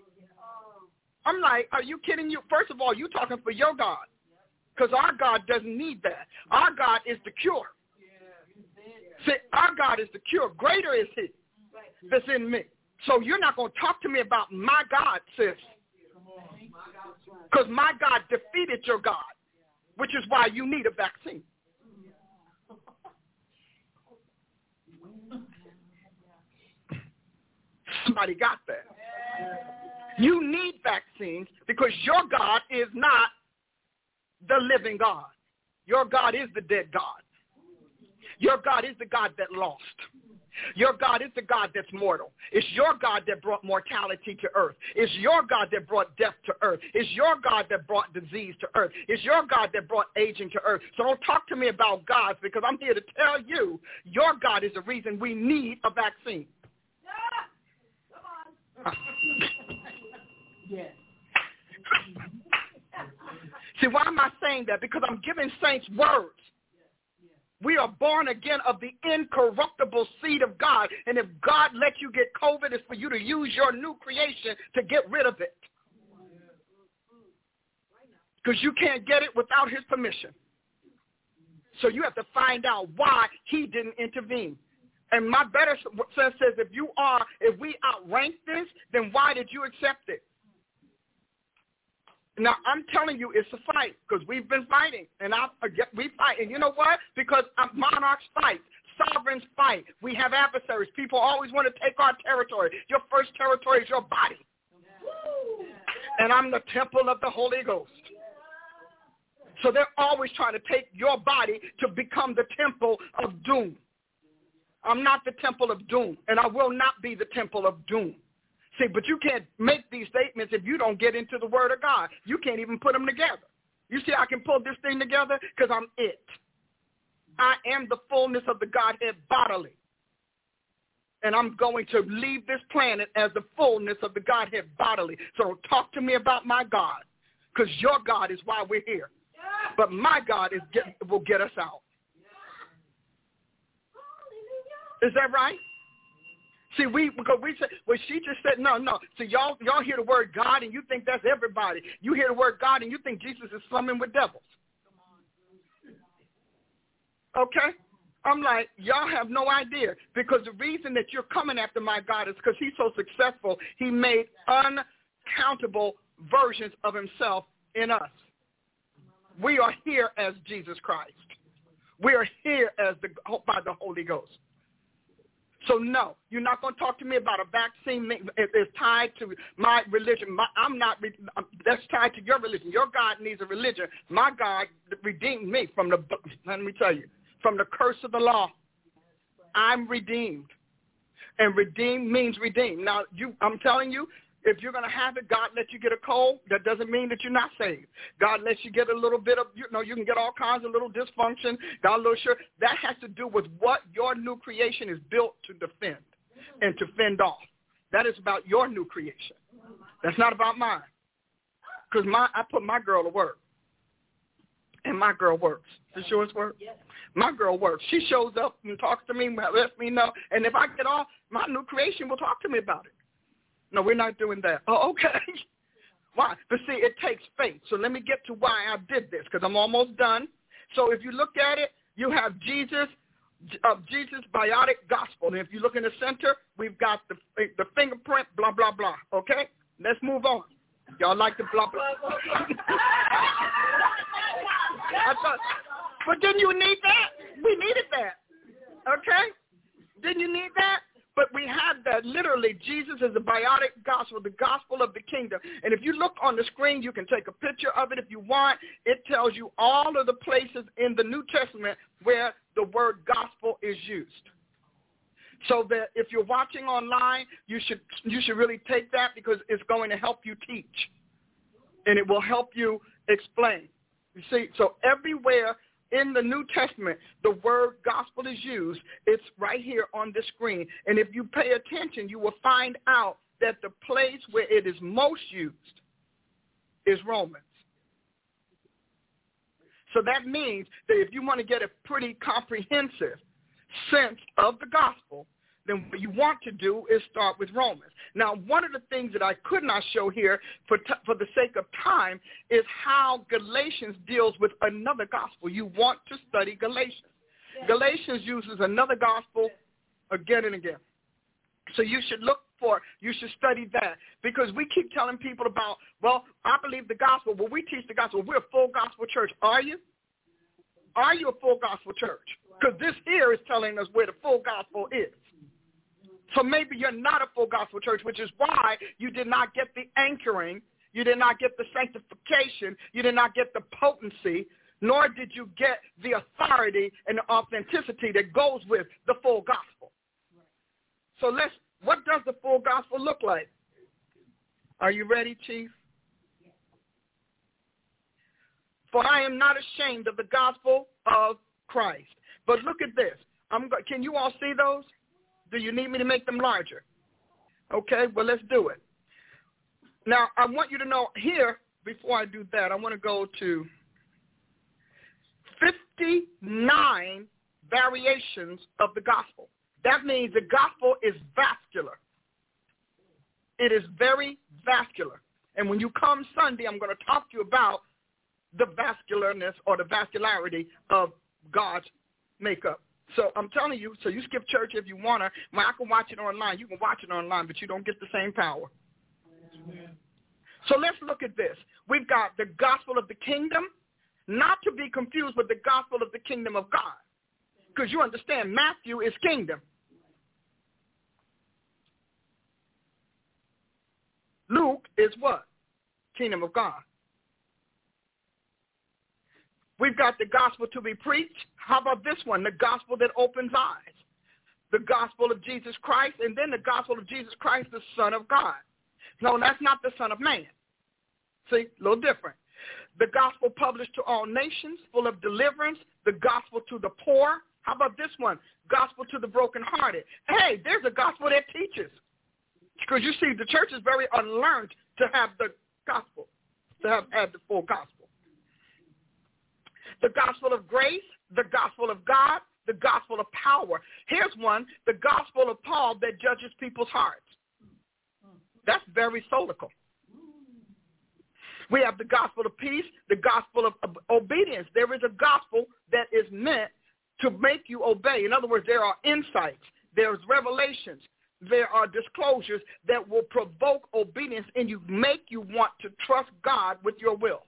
I'm like, are you kidding you? First of all, you talking for your God. Because our God doesn't need that. Our God is the cure. See, our God is the cure. Greater is he that's in me. So you're not going to talk to me about my God, sis. Because my God defeated your God which is why you need a vaccine. Somebody got that. You need vaccines because your God is not the living God. Your God is the dead God. Your God is the God that lost. Your God is the God that's mortal. It's your God that brought mortality to earth. It's your God that brought death to earth. It's your God that brought disease to earth. It's your God that brought aging to earth. So don't talk to me about gods because I'm here to tell you your God is the reason we need a vaccine. Yeah. Come on. yes. See, why am I saying that? Because I'm giving saints words. We are born again of the incorruptible seed of God. And if God let you get COVID, it's for you to use your new creation to get rid of it. Because you can't get it without his permission. So you have to find out why he didn't intervene. And my better sense says if you are, if we outrank this, then why did you accept it? Now I'm telling you, it's a fight because we've been fighting, and I we fight, and you know what? Because monarchs fight, sovereigns fight. We have adversaries. People always want to take our territory. Your first territory is your body, and I'm the temple of the Holy Ghost. So they're always trying to take your body to become the temple of doom. I'm not the temple of doom, and I will not be the temple of doom. See, but you can't make these statements if you don't get into the Word of God. You can't even put them together. You see, I can pull this thing together because I'm it. I am the fullness of the Godhead bodily. and I'm going to leave this planet as the fullness of the Godhead bodily. So don't talk to me about my God, because your God is why we're here. But my God is get, will get us out. Is that right? See, we because we said well, she just said no, no. So y'all y'all hear the word God and you think that's everybody. You hear the word God and you think Jesus is slumming with devils. Okay? I'm like, y'all have no idea because the reason that you're coming after my God is because he's so successful. He made uncountable versions of himself in us. We are here as Jesus Christ. We are here as the by the Holy Ghost. So no, you're not going to talk to me about a vaccine It's tied to my religion. My, I'm not. Um, that's tied to your religion. Your God needs a religion. My God redeemed me from the. Let me tell you, from the curse of the law. I'm redeemed, and redeemed means redeemed. Now, you, I'm telling you, if you're going to have it, God lets you get a cold. That doesn't mean that you're not saved. God lets you get a little bit of, you know, you can get all kinds of little dysfunction. God a little sure. That has to do with what your new creation is built to defend and to fend off. That is about your new creation. That's not about mine. Because my, I put my girl to work. And my girl works. Does yours work? Yes. My girl works. She shows up and talks to me, lets me know. And if I get off, my new creation will talk to me about it. No, we're not doing that. Oh, okay. why? But see, it takes faith. So let me get to why I did this because I'm almost done. So if you look at it, you have Jesus of uh, Jesus biotic gospel. And if you look in the center, we've got the the fingerprint, blah blah blah. Okay, let's move on. Y'all like the blah blah. I thought, but didn't you need that? We needed that. Okay, didn't you need that? But we have that literally. Jesus is the biotic gospel, the gospel of the kingdom. And if you look on the screen, you can take a picture of it if you want. It tells you all of the places in the New Testament where the word gospel is used. So that if you're watching online, you should you should really take that because it's going to help you teach. And it will help you explain. You see, so everywhere in the New Testament, the word gospel is used. It's right here on the screen. And if you pay attention, you will find out that the place where it is most used is Romans. So that means that if you want to get a pretty comprehensive sense of the gospel, then what you want to do is start with Romans. Now, one of the things that I could not show here for, t- for the sake of time is how Galatians deals with another gospel. You want to study Galatians. Galatians uses another gospel again and again. So you should look for, you should study that because we keep telling people about, well, I believe the gospel. Well, we teach the gospel. We're a full gospel church. Are you? Are you a full gospel church? Because this here is telling us where the full gospel is. So maybe you're not a full gospel church, which is why you did not get the anchoring, you did not get the sanctification, you did not get the potency, nor did you get the authority and the authenticity that goes with the full gospel. So let's, what does the full gospel look like? Are you ready, Chief? For I am not ashamed of the gospel of Christ. But look at this. I'm, can you all see those? Do you need me to make them larger? Okay, well, let's do it. Now, I want you to know here, before I do that, I want to go to 59 variations of the gospel. That means the gospel is vascular. It is very vascular. And when you come Sunday, I'm going to talk to you about the vascularness or the vascularity of God's makeup. So I'm telling you, so you skip church if you want to. When I can watch it online, you can watch it online, but you don't get the same power. Amen. So let's look at this. We've got the gospel of the kingdom, not to be confused with the gospel of the kingdom of God. Because you understand, Matthew is kingdom. Luke is what? Kingdom of God. We've got the gospel to be preached. How about this one? The gospel that opens eyes. The gospel of Jesus Christ, and then the gospel of Jesus Christ, the Son of God. No, that's not the Son of Man. See, a little different. The gospel published to all nations, full of deliverance. The gospel to the poor. How about this one? Gospel to the brokenhearted. Hey, there's a gospel that teaches. Because you see, the church is very unlearned to have the gospel, to have had the full gospel. The gospel of grace, the gospel of God, the gospel of power. Here's one, the gospel of Paul that judges people's hearts. That's very solical. We have the gospel of peace, the gospel of obedience. There is a gospel that is meant to make you obey. In other words, there are insights, there's revelations, there are disclosures that will provoke obedience and you, make you want to trust God with your will.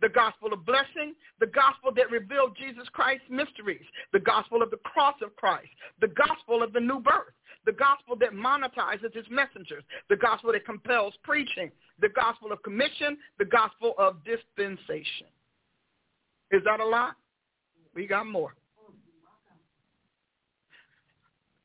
The gospel of blessing, the gospel that revealed Jesus Christ's mysteries, the gospel of the cross of Christ, the gospel of the new birth, the gospel that monetizes its messengers, the gospel that compels preaching, the gospel of commission, the gospel of dispensation. Is that a lot? We got more.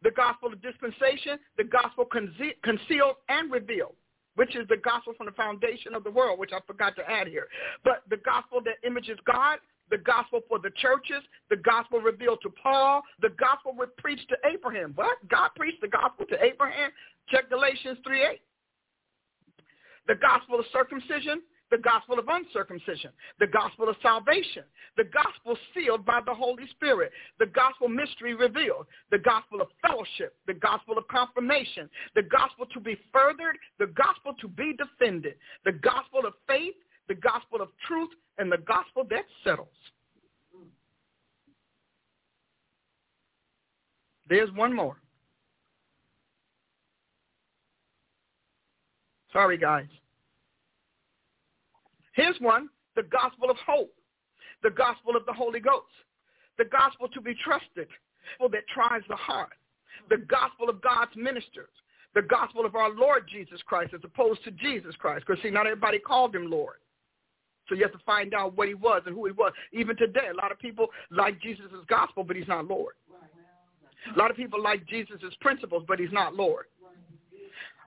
The gospel of dispensation, the gospel concealed and revealed, which is the gospel from the foundation of the world, which I forgot to add here. But the gospel that images God, the gospel for the churches, the gospel revealed to Paul, the gospel preached to Abraham. What? God preached the gospel to Abraham? Check Galatians 3.8. The gospel of circumcision, the gospel of uncircumcision, the gospel of salvation, the gospel sealed by the Holy Spirit, the gospel mystery revealed, the gospel of fellowship, the gospel of confirmation, the gospel to be furthered, the gospel to be defended, the gospel of faith, the gospel of truth, and the gospel that settles. There's one more. Sorry, guys. Here's one, the gospel of hope, the gospel of the Holy Ghost, the gospel to be trusted, that tries the heart, the gospel of God's ministers, the gospel of our Lord Jesus Christ as opposed to Jesus Christ. Because, see, not everybody called him Lord. So you have to find out what he was and who he was. Even today, a lot of people like Jesus' gospel, but he's not Lord. A lot of people like Jesus' principles, but he's not Lord.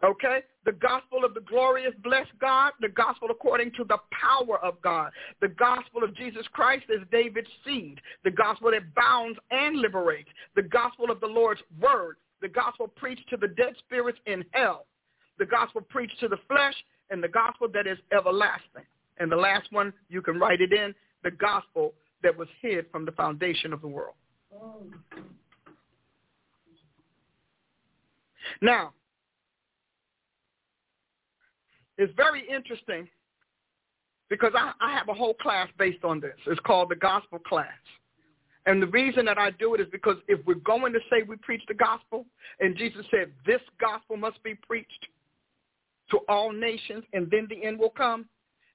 Okay? The gospel of the glorious blessed God, the gospel according to the power of God. The gospel of Jesus Christ is David's seed. The gospel that bounds and liberates. The gospel of the Lord's word. The gospel preached to the dead spirits in hell. The gospel preached to the flesh and the gospel that is everlasting. And the last one, you can write it in, the gospel that was hid from the foundation of the world. Now, it's very interesting because I, I have a whole class based on this. It's called the gospel class. And the reason that I do it is because if we're going to say we preach the gospel, and Jesus said this gospel must be preached to all nations and then the end will come,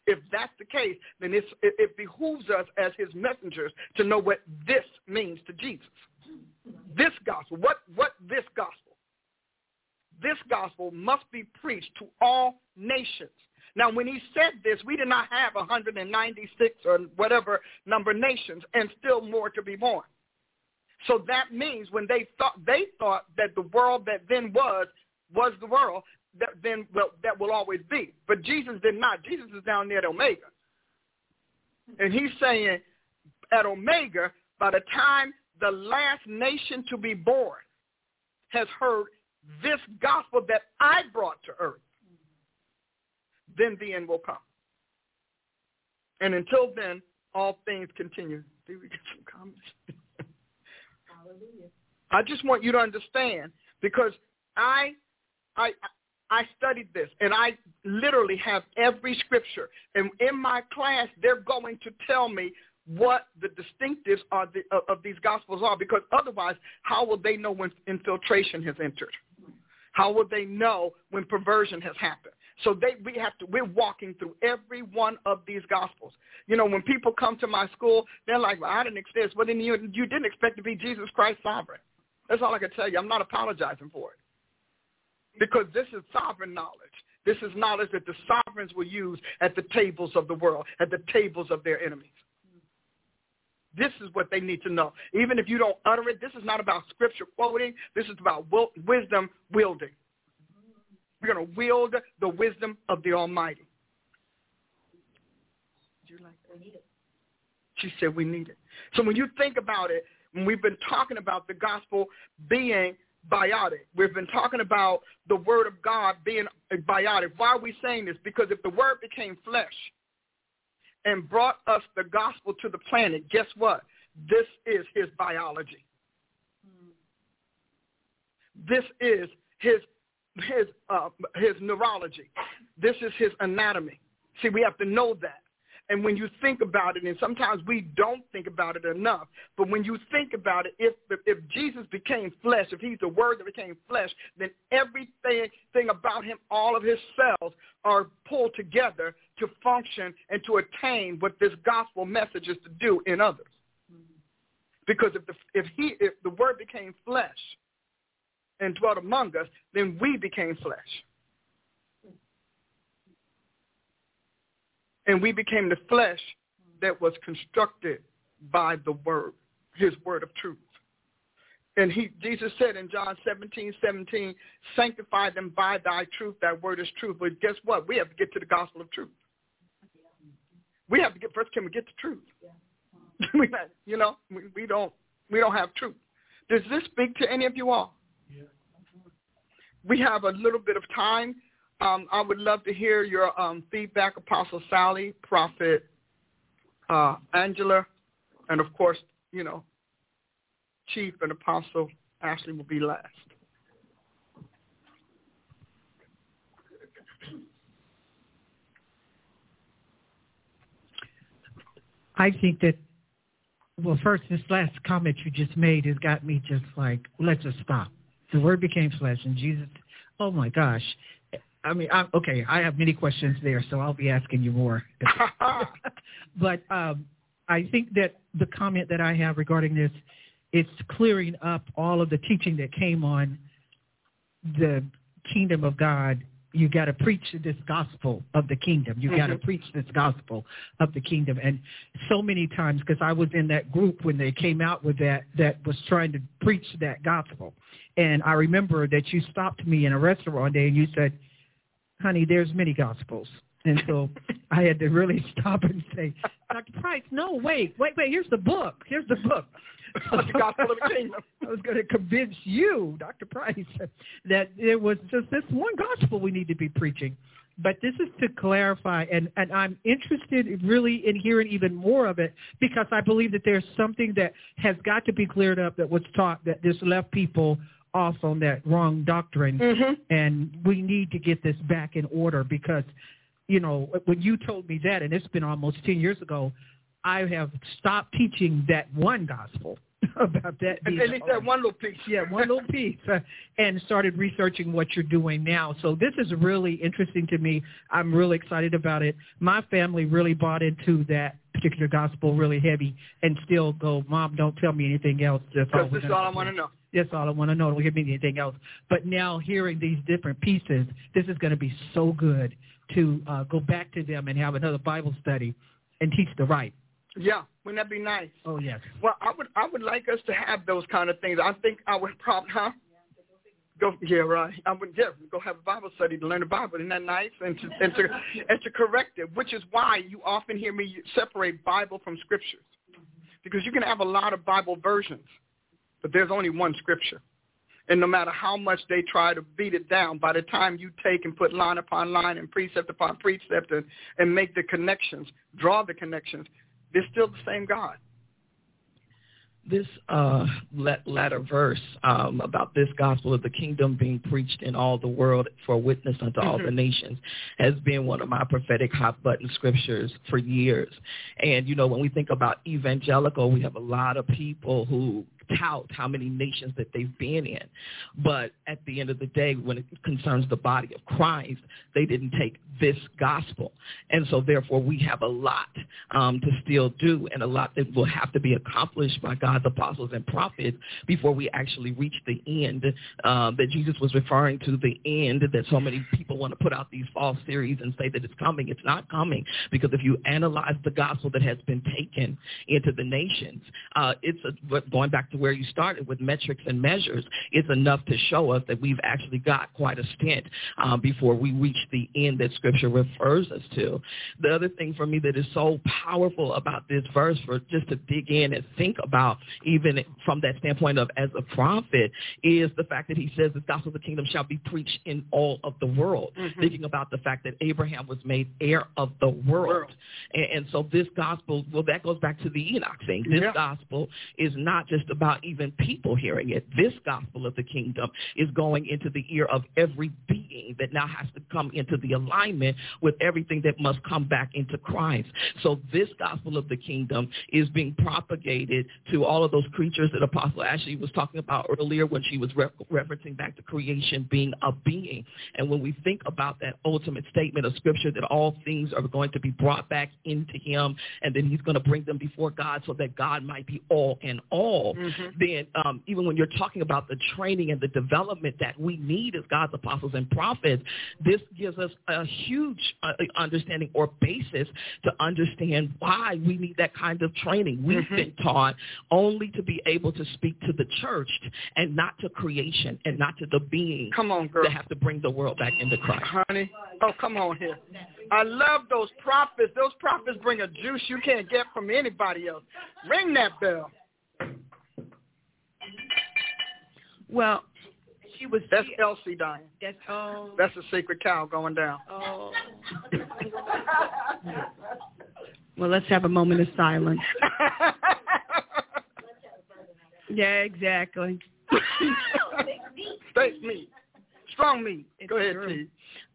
if that's the case, then it, it behooves us as his messengers to know what this means to Jesus. This gospel, what, what this gospel? This gospel must be preached to all nations. Now, when he said this, we did not have 196 or whatever number nations and still more to be born. So that means when they thought they thought that the world that then was was the world that then well, that will always be. But Jesus did not. Jesus is down there at Omega. And he's saying at Omega, by the time the last nation to be born has heard this gospel that I brought to earth, then the end will come. And until then, all things continue. Did we get some comments? Hallelujah. I just want you to understand because I, I, I studied this and I literally have every scripture. And in my class, they're going to tell me what the distinctives are the, of, of these gospels are because otherwise, how will they know when infiltration has entered? How would they know when perversion has happened? So they, we have to, we're walking through every one of these gospels. You know, when people come to my school, they're like, well, I didn't expect this. Well, then you, you didn't expect to be Jesus Christ sovereign. That's all I can tell you. I'm not apologizing for it. Because this is sovereign knowledge. This is knowledge that the sovereigns will use at the tables of the world, at the tables of their enemies. This is what they need to know. Even if you don't utter it, this is not about scripture quoting. This is about wisdom wielding. We're going to wield the wisdom of the Almighty. Did you like that? We need it. She said we need it. So when you think about it, And we've been talking about the gospel being biotic. We've been talking about the word of God being biotic. Why are we saying this? Because if the word became flesh and brought us the gospel to the planet, guess what? This is his biology. This is his his uh, his neurology. This is his anatomy. See, we have to know that. And when you think about it, and sometimes we don't think about it enough, but when you think about it, if if Jesus became flesh, if he's the word that became flesh, then everything thing about him, all of his cells are pulled together to function and to attain what this gospel message is to do in others. Because if the if he if the word became flesh and dwelt among us, then we became flesh. And we became the flesh that was constructed by the word, his word of truth. And he, Jesus said in John 17, 17, sanctify them by thy truth. That word is truth. But guess what? We have to get to the gospel of truth. We have to get, first can we get the truth? we, you know, we, we don't, we don't have truth. Does this speak to any of you all? We have a little bit of time. Um, I would love to hear your um, feedback, Apostle Sally, Prophet uh, Angela, and of course, you know, Chief and Apostle Ashley will be last. I think that, well, first, this last comment you just made has got me just like, let's just stop. The Word became flesh, and Jesus, oh my gosh, I mean, I'm, okay, I have many questions there, so I'll be asking you more. but um, I think that the comment that I have regarding this, it's clearing up all of the teaching that came on the kingdom of God. You got to preach this gospel of the kingdom. You mm-hmm. got to preach this gospel of the kingdom. And so many times, because I was in that group when they came out with that, that was trying to preach that gospel. And I remember that you stopped me in a restaurant one day and you said, honey, there's many gospels. And so I had to really stop and say, Dr. Price, no, wait, wait, wait, here's the book. Here's the book. the gospel of the kingdom. I was going to convince you, Dr. Price, that there was just this one gospel we need to be preaching. But this is to clarify, and, and I'm interested really in hearing even more of it because I believe that there's something that has got to be cleared up that was taught that this left people off on that wrong doctrine, mm-hmm. and we need to get this back in order because, you know, when you told me that, and it's been almost 10 years ago, I have stopped teaching that one gospel about that. At least that one little piece. yeah, one little piece, uh, and started researching what you're doing now. So this is really interesting to me. I'm really excited about it. My family really bought into that particular gospel really heavy, and still go, Mom, don't tell me anything else. That's all, this is all I want to know. That's all I want to know. Don't give me anything else. But now hearing these different pieces, this is going to be so good to uh, go back to them and have another Bible study and teach the right. Yeah, wouldn't that be nice? Oh yes. Well, I would I would like us to have those kind of things. I think I would probably, huh? Go yeah right. I would yeah go have a Bible study to learn the Bible. Isn't that nice? And to and to and to correct it, which is why you often hear me separate Bible from scriptures, because you can have a lot of Bible versions but there's only one scripture. And no matter how much they try to beat it down, by the time you take and put line upon line and precept upon precept and, and make the connections, draw the connections, they're still the same God this uh, latter verse um, about this gospel of the kingdom being preached in all the world for witness unto mm-hmm. all the nations has been one of my prophetic hot button scriptures for years. And, you know, when we think about evangelical, we have a lot of people who tout how many nations that they've been in. But at the end of the day, when it concerns the body of Christ, they didn't take this gospel. And so therefore we have a lot um, to still do and a lot that will have to be accomplished by God's apostles and prophets before we actually reach the end um, that Jesus was referring to, the end that so many people want to put out these false theories and say that it's coming. It's not coming because if you analyze the gospel that has been taken into the nations, uh, it's a, going back to to where you started with metrics and measures is enough to show us that we've actually got quite a stint um, before we reach the end that Scripture refers us to. The other thing for me that is so powerful about this verse, for just to dig in and think about, even from that standpoint of as a prophet, is the fact that he says the gospel of the kingdom shall be preached in all of the world. Mm-hmm. Thinking about the fact that Abraham was made heir of the world, world. And, and, so this gospel, well, that goes back to the Enoch thing. This yeah. gospel is not just about even people hearing it. This gospel of the kingdom is going into the ear of every being that now has to come into the alignment with everything that must come back into Christ. So this gospel of the kingdom is being propagated to all of those creatures that Apostle Ashley was talking about earlier when she was re- referencing back to creation being a being. And when we think about that ultimate statement of Scripture that all things are going to be brought back into him and then he's going to bring them before God so that God might be all in all, mm-hmm. Mm-hmm. then um, even when you're talking about the training and the development that we need as God's apostles and prophets, this gives us a huge uh, understanding or basis to understand why we need that kind of training. We've mm-hmm. been taught only to be able to speak to the church and not to creation and not to the beings come on, girl. that have to bring the world back into Christ. Honey, oh, come on here. I love those prophets. Those prophets bring a juice you can't get from anybody else. Ring that bell. Well, she was. That's Elsie dying. That's oh. That's a sacred cow going down. Oh. well, let's have a moment of silence. yeah, exactly. Steak meat, strong meat. Go ahead, T.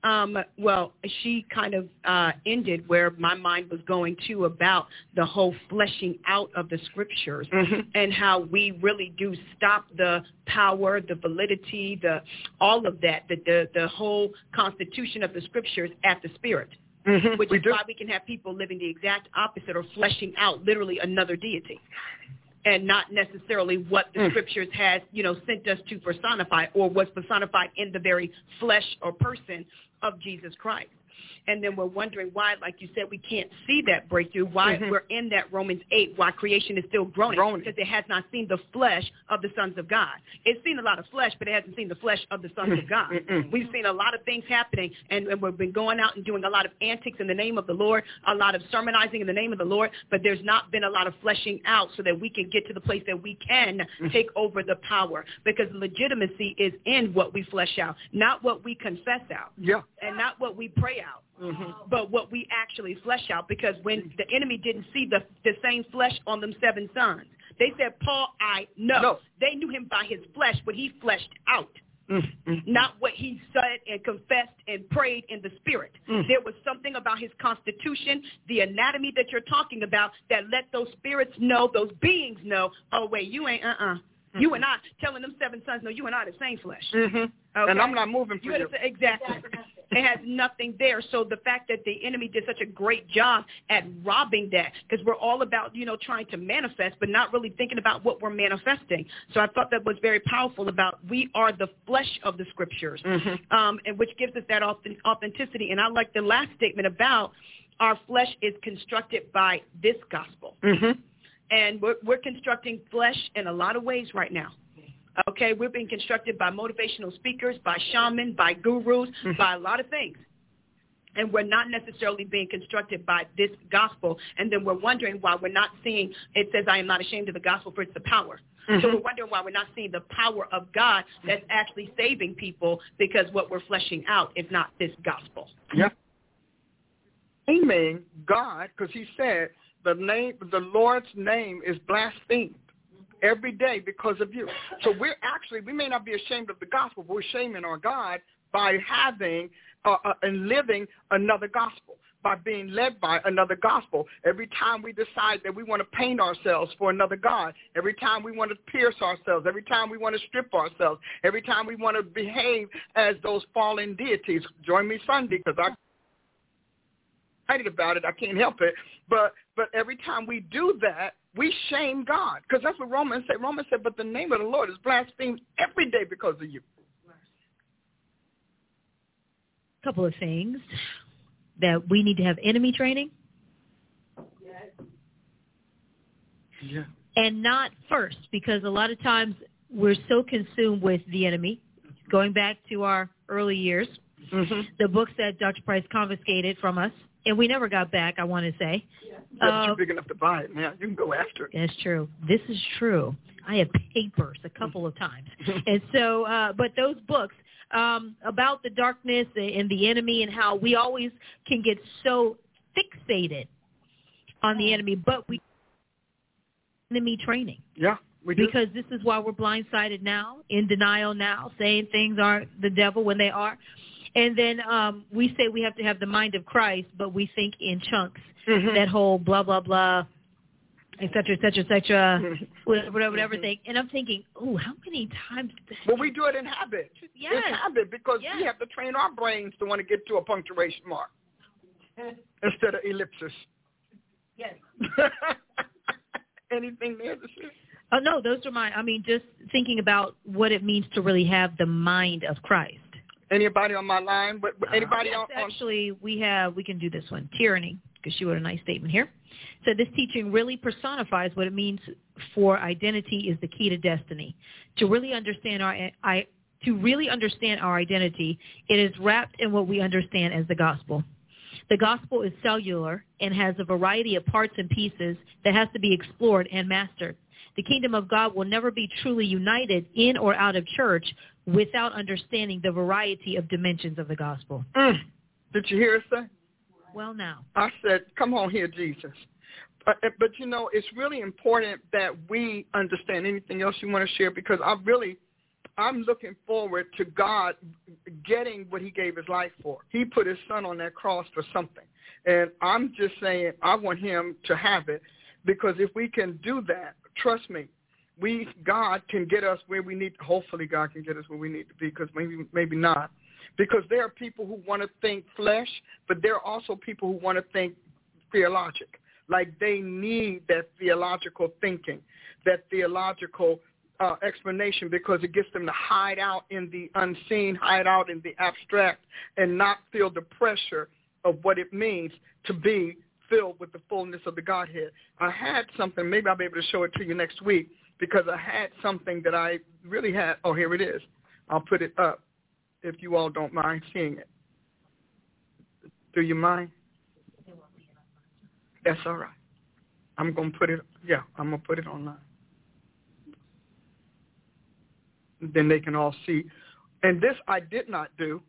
Um, well, she kind of uh, ended where my mind was going to about the whole fleshing out of the scriptures mm-hmm. and how we really do stop the power, the validity, the all of that, the the, the whole constitution of the scriptures at the spirit. Mm-hmm. Which we is do. why we can have people living the exact opposite or fleshing out literally another deity and not necessarily what the mm. scriptures has, you know, sent us to personify or was personified in the very flesh or person of Jesus Christ and then we're wondering why, like you said, we can't see that breakthrough, why mm-hmm. we're in that Romans 8, why creation is still groaning, groaning, because it has not seen the flesh of the sons of God. It's seen a lot of flesh, but it hasn't seen the flesh of the sons of God. Mm-mm. We've seen a lot of things happening, and, and we've been going out and doing a lot of antics in the name of the Lord, a lot of sermonizing in the name of the Lord, but there's not been a lot of fleshing out so that we can get to the place that we can mm-hmm. take over the power, because legitimacy is in what we flesh out, not what we confess out, yeah. and not what we pray out. Mm-hmm. But what we actually flesh out, because when the enemy didn't see the the same flesh on them seven sons, they said, "Paul, I know." No. They knew him by his flesh, but he fleshed out. Mm-hmm. Not what he said and confessed and prayed in the spirit. Mm. There was something about his constitution, the anatomy that you're talking about, that let those spirits know, those beings know, oh, wait, you ain't, uh-uh. Mm-hmm. You and I, telling them seven sons, no, you and I the same flesh. Mm-hmm. Okay? And I'm not moving for you. you. Exactly. it has nothing there. So the fact that the enemy did such a great job at robbing that, because we're all about, you know, trying to manifest, but not really thinking about what we're manifesting. So I thought that was very powerful about we are the flesh of the scriptures, mm-hmm. um, and which gives us that authenticity. And I like the last statement about our flesh is constructed by this gospel. Mm-hmm and we're, we're constructing flesh in a lot of ways right now. Okay, we're being constructed by motivational speakers, by shamans, by gurus, mm-hmm. by a lot of things. And we're not necessarily being constructed by this gospel. And then we're wondering why we're not seeing, it says, I am not ashamed of the gospel, for it's the power. Mm-hmm. So we're wondering why we're not seeing the power of God that's actually saving people because what we're fleshing out is not this gospel. Yeah. Amen. God, because he said, the name, the Lord's name is blasphemed every day because of you. So we're actually, we may not be ashamed of the gospel, but we're shaming our God by having uh, uh, and living another gospel, by being led by another gospel. Every time we decide that we want to paint ourselves for another God, every time we want to pierce ourselves, every time we want to strip ourselves, every time we want to behave as those fallen deities. Join me Sunday because I excited about it. I can't help it. But but every time we do that, we shame God because that's what Romans say. Romans said, but the name of the Lord is blasphemed every day because of you. A couple of things that we need to have enemy training. Yes. Yeah. and not first because a lot of times we're so consumed with the enemy, going back to our early years, Mm-hmm. the books that Dr. Price confiscated from us, and we never got back, I want to say. Yeah, Uh, you're big enough to buy it now. You can go after it. That's true. This is true. I have papers a couple of times. and so, uh, but those books um, about the darkness and the enemy and how we always can get so fixated on the enemy, but we enemy training Yeah, we do. because this is why we're blindsided now, in denial now, saying things aren't the devil when they are. And then um, we say we have to have the mind of Christ, but we think in chunks. Mhm. That whole blah blah blah, et cetera, et cetera, et cetera, Mhm. whatever, whatever, whatever thing. And I'm thinking, oh, how many times? Well, we do it in habit. Yes. It's habit because Yes. we have to train our brains to want to get to a punctuation mark instead of ellipsis. Yes. Anything there to say? Oh no, those are my. I mean, just thinking about what it means to really have the mind of Christ. Anybody on my line? But but uh, anybody Yes, on, on? actually, we have. We can do this one. Tyranny, because she wrote a nice statement here. So this teaching really personifies what it means for identity is the key to destiny. To really understand our I to really understand our identity, it is wrapped in what we understand as the gospel. The gospel is cellular and has a variety of parts and pieces that has to be explored and mastered. The kingdom of God will never be truly united in or out of church without understanding the variety of dimensions of the gospel. Mm. Did you hear us say? Well, now. I said, "Come on here, Jesus." But, but you know, it's really important that we understand anything else you want to share because I really, I'm looking forward to God getting what He gave His life for. He put His Son on that cross for something, and I'm just saying I want Him to have it because if we can do that, trust me, we God can get us where we need. Hopefully, God can get us where we need to be because maybe maybe not. Because there are people who want to think flesh, but there are also people who want to think theologic. Like they need that theological thinking, that theological uh, explanation because it gets them to hide out in the unseen, hide out in the abstract, and not feel the pressure of what it means to be filled with the fullness of the Godhead. I had something, maybe I'll be able to show it to you next week because I had something that I really had. Oh, here it is. I'll put it up if you all don't mind seeing it. Do you mind? That's all right. I'm going to put it, yeah, I'm going to put it online. Then they can all see. And this I did not do,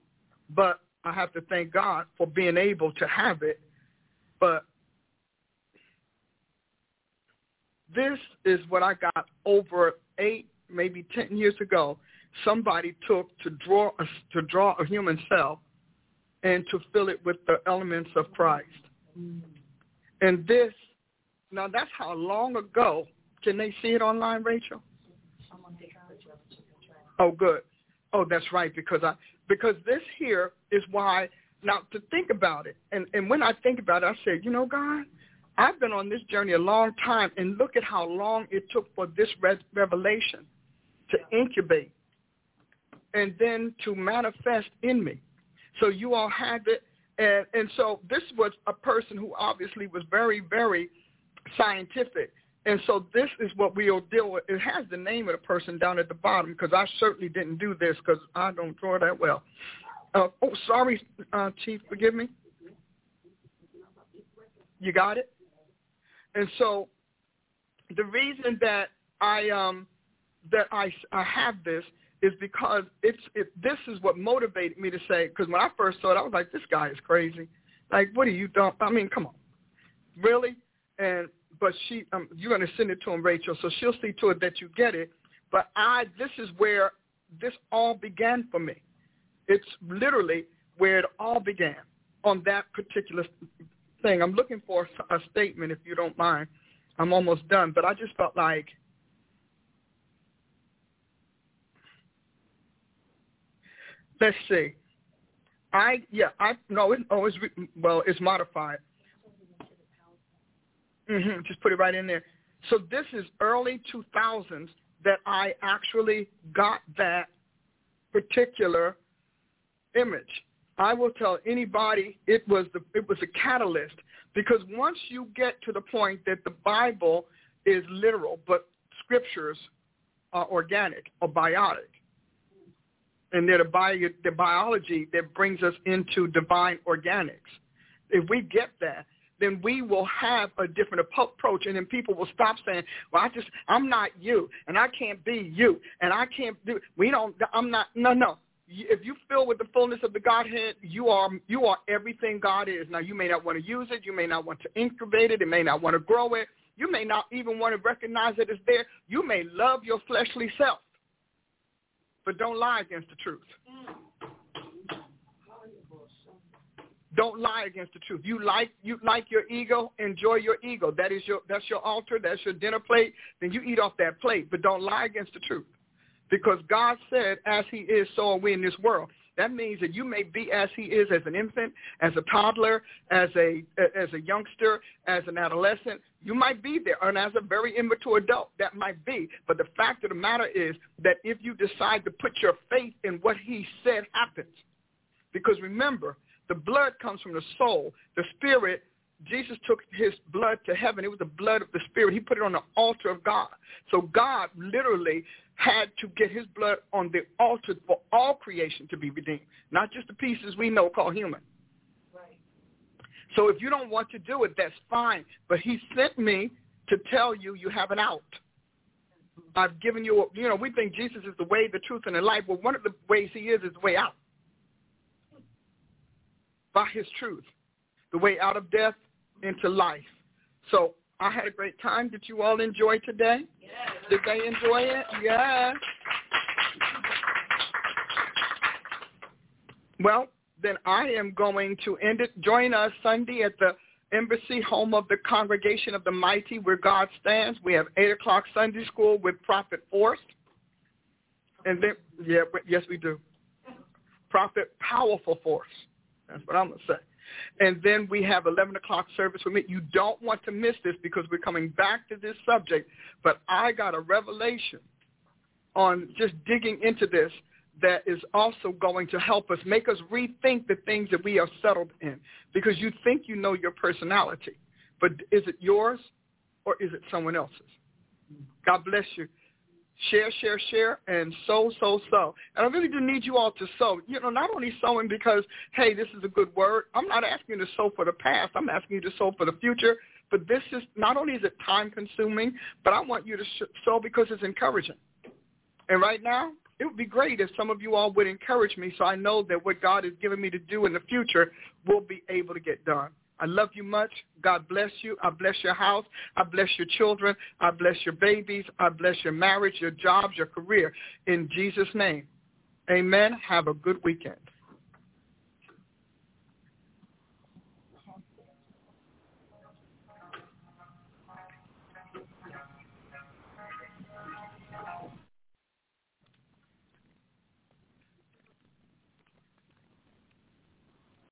but I have to thank God for being able to have it. But this is what I got over eight, maybe ten years ago. Somebody took to draw a, to draw a human cell and to fill it with the elements of Christ. And this, now that's how long ago. Can they see it online, Rachel? Oh, good. Oh, that's right. Because I because this here is why. Now to think about it, and and when I think about it, I say, you know, God, I've been on this journey a long time, and look at how long it took for this re- revelation to incubate and then to manifest in me. So you all have it, and and so this was a person who obviously was very very scientific. And so this is what we'll deal with. It has the name of the person down at the bottom because I certainly didn't do this because I don't draw that well. Uh, oh, sorry, uh, Chief, forgive me. You got it? And so the reason that I um that I I have this is because it's it this is what motivated me to say because when I first saw it I was like this guy is crazy. Like what are you doing? I mean, come on. Really? And but she um you're going to send it to him Rachel so she'll see to it that you get it. But I this is where this all began for me. It's literally where it all began on that particular thing. I'm looking for a statement, if you don't mind. I'm almost done, but I just felt like let's see. I yeah I no it oh it's well it's modified. hmm Just put it right in there. So this is early 2000s that I actually got that particular image. I will tell anybody it was the it was a catalyst because once you get to the point that the Bible is literal, but scriptures are organic or biotic. And they're the, bio, the biology that brings us into divine organics. If we get that, then we will have a different approach and then people will stop saying, well, I just, I'm not you and I can't be you and I can't do, we don't, I'm not, no, no. If you fill with the fullness of the Godhead, you are you are everything God is. Now you may not want to use it, you may not want to incubate it, you may not want to grow it, you may not even want to recognize that it's there. You may love your fleshly self, but don't lie against the truth. Don't lie against the truth. You like you like your ego, enjoy your ego. That is your that's your altar, that's your dinner plate. Then you eat off that plate, but don't lie against the truth. Because God said, as he is, so are we in this world. That means that you may be as he is as an infant, as a toddler, as a as a youngster, as an adolescent. You might be there, and as a very immature adult, that might be. But the fact of the matter is that if you decide to put your faith in what he said happens, because remember, the blood comes from the soul. The spirit, Jesus took his blood to heaven. It was the blood of the spirit. He put it on the altar of God. So God literally had to get his blood on the altar for all creation to be redeemed, not just the pieces we know called human. Right. So if you don't want to do it, that's fine. But he sent me to tell you you have an out. I've given you, a, you know, we think Jesus is the way, the truth, and the life. Well, one of the ways he is is the way out by his truth, the way out of death into life. So I had a great time. Did you all enjoy today? Yes. Did they enjoy it? Yeah. Well, then I am going to end it. Join us Sunday at the Embassy, home of the Congregation of the Mighty, where God stands. We have 8 o'clock Sunday school with Prophet Forrest. And then, yeah, yes, we do. Prophet Powerful Force. That's what I'm going to say. And then we have 11 o'clock service with me. You don't want to miss this because we're coming back to this subject. But I got a revelation on just digging into this that is also going to help us make us rethink the things that we are settled in. Because you think you know your personality, but is it yours or is it someone else's? God bless you share, share, share, and sow, sow, sow. And I really do need you all to sow. You know, not only sowing because, hey, this is a good word. I'm not asking you to sow for the past. I'm asking you to sow for the future. But this is not only is it time consuming, but I want you to sow because it's encouraging. And right now, it would be great if some of you all would encourage me so I know that what God has given me to do in the future will be able to get done. I love you much. God bless you. I bless your house. I bless your children. I bless your babies. I bless your marriage, your jobs, your career. In Jesus' name. Amen. Have a good weekend.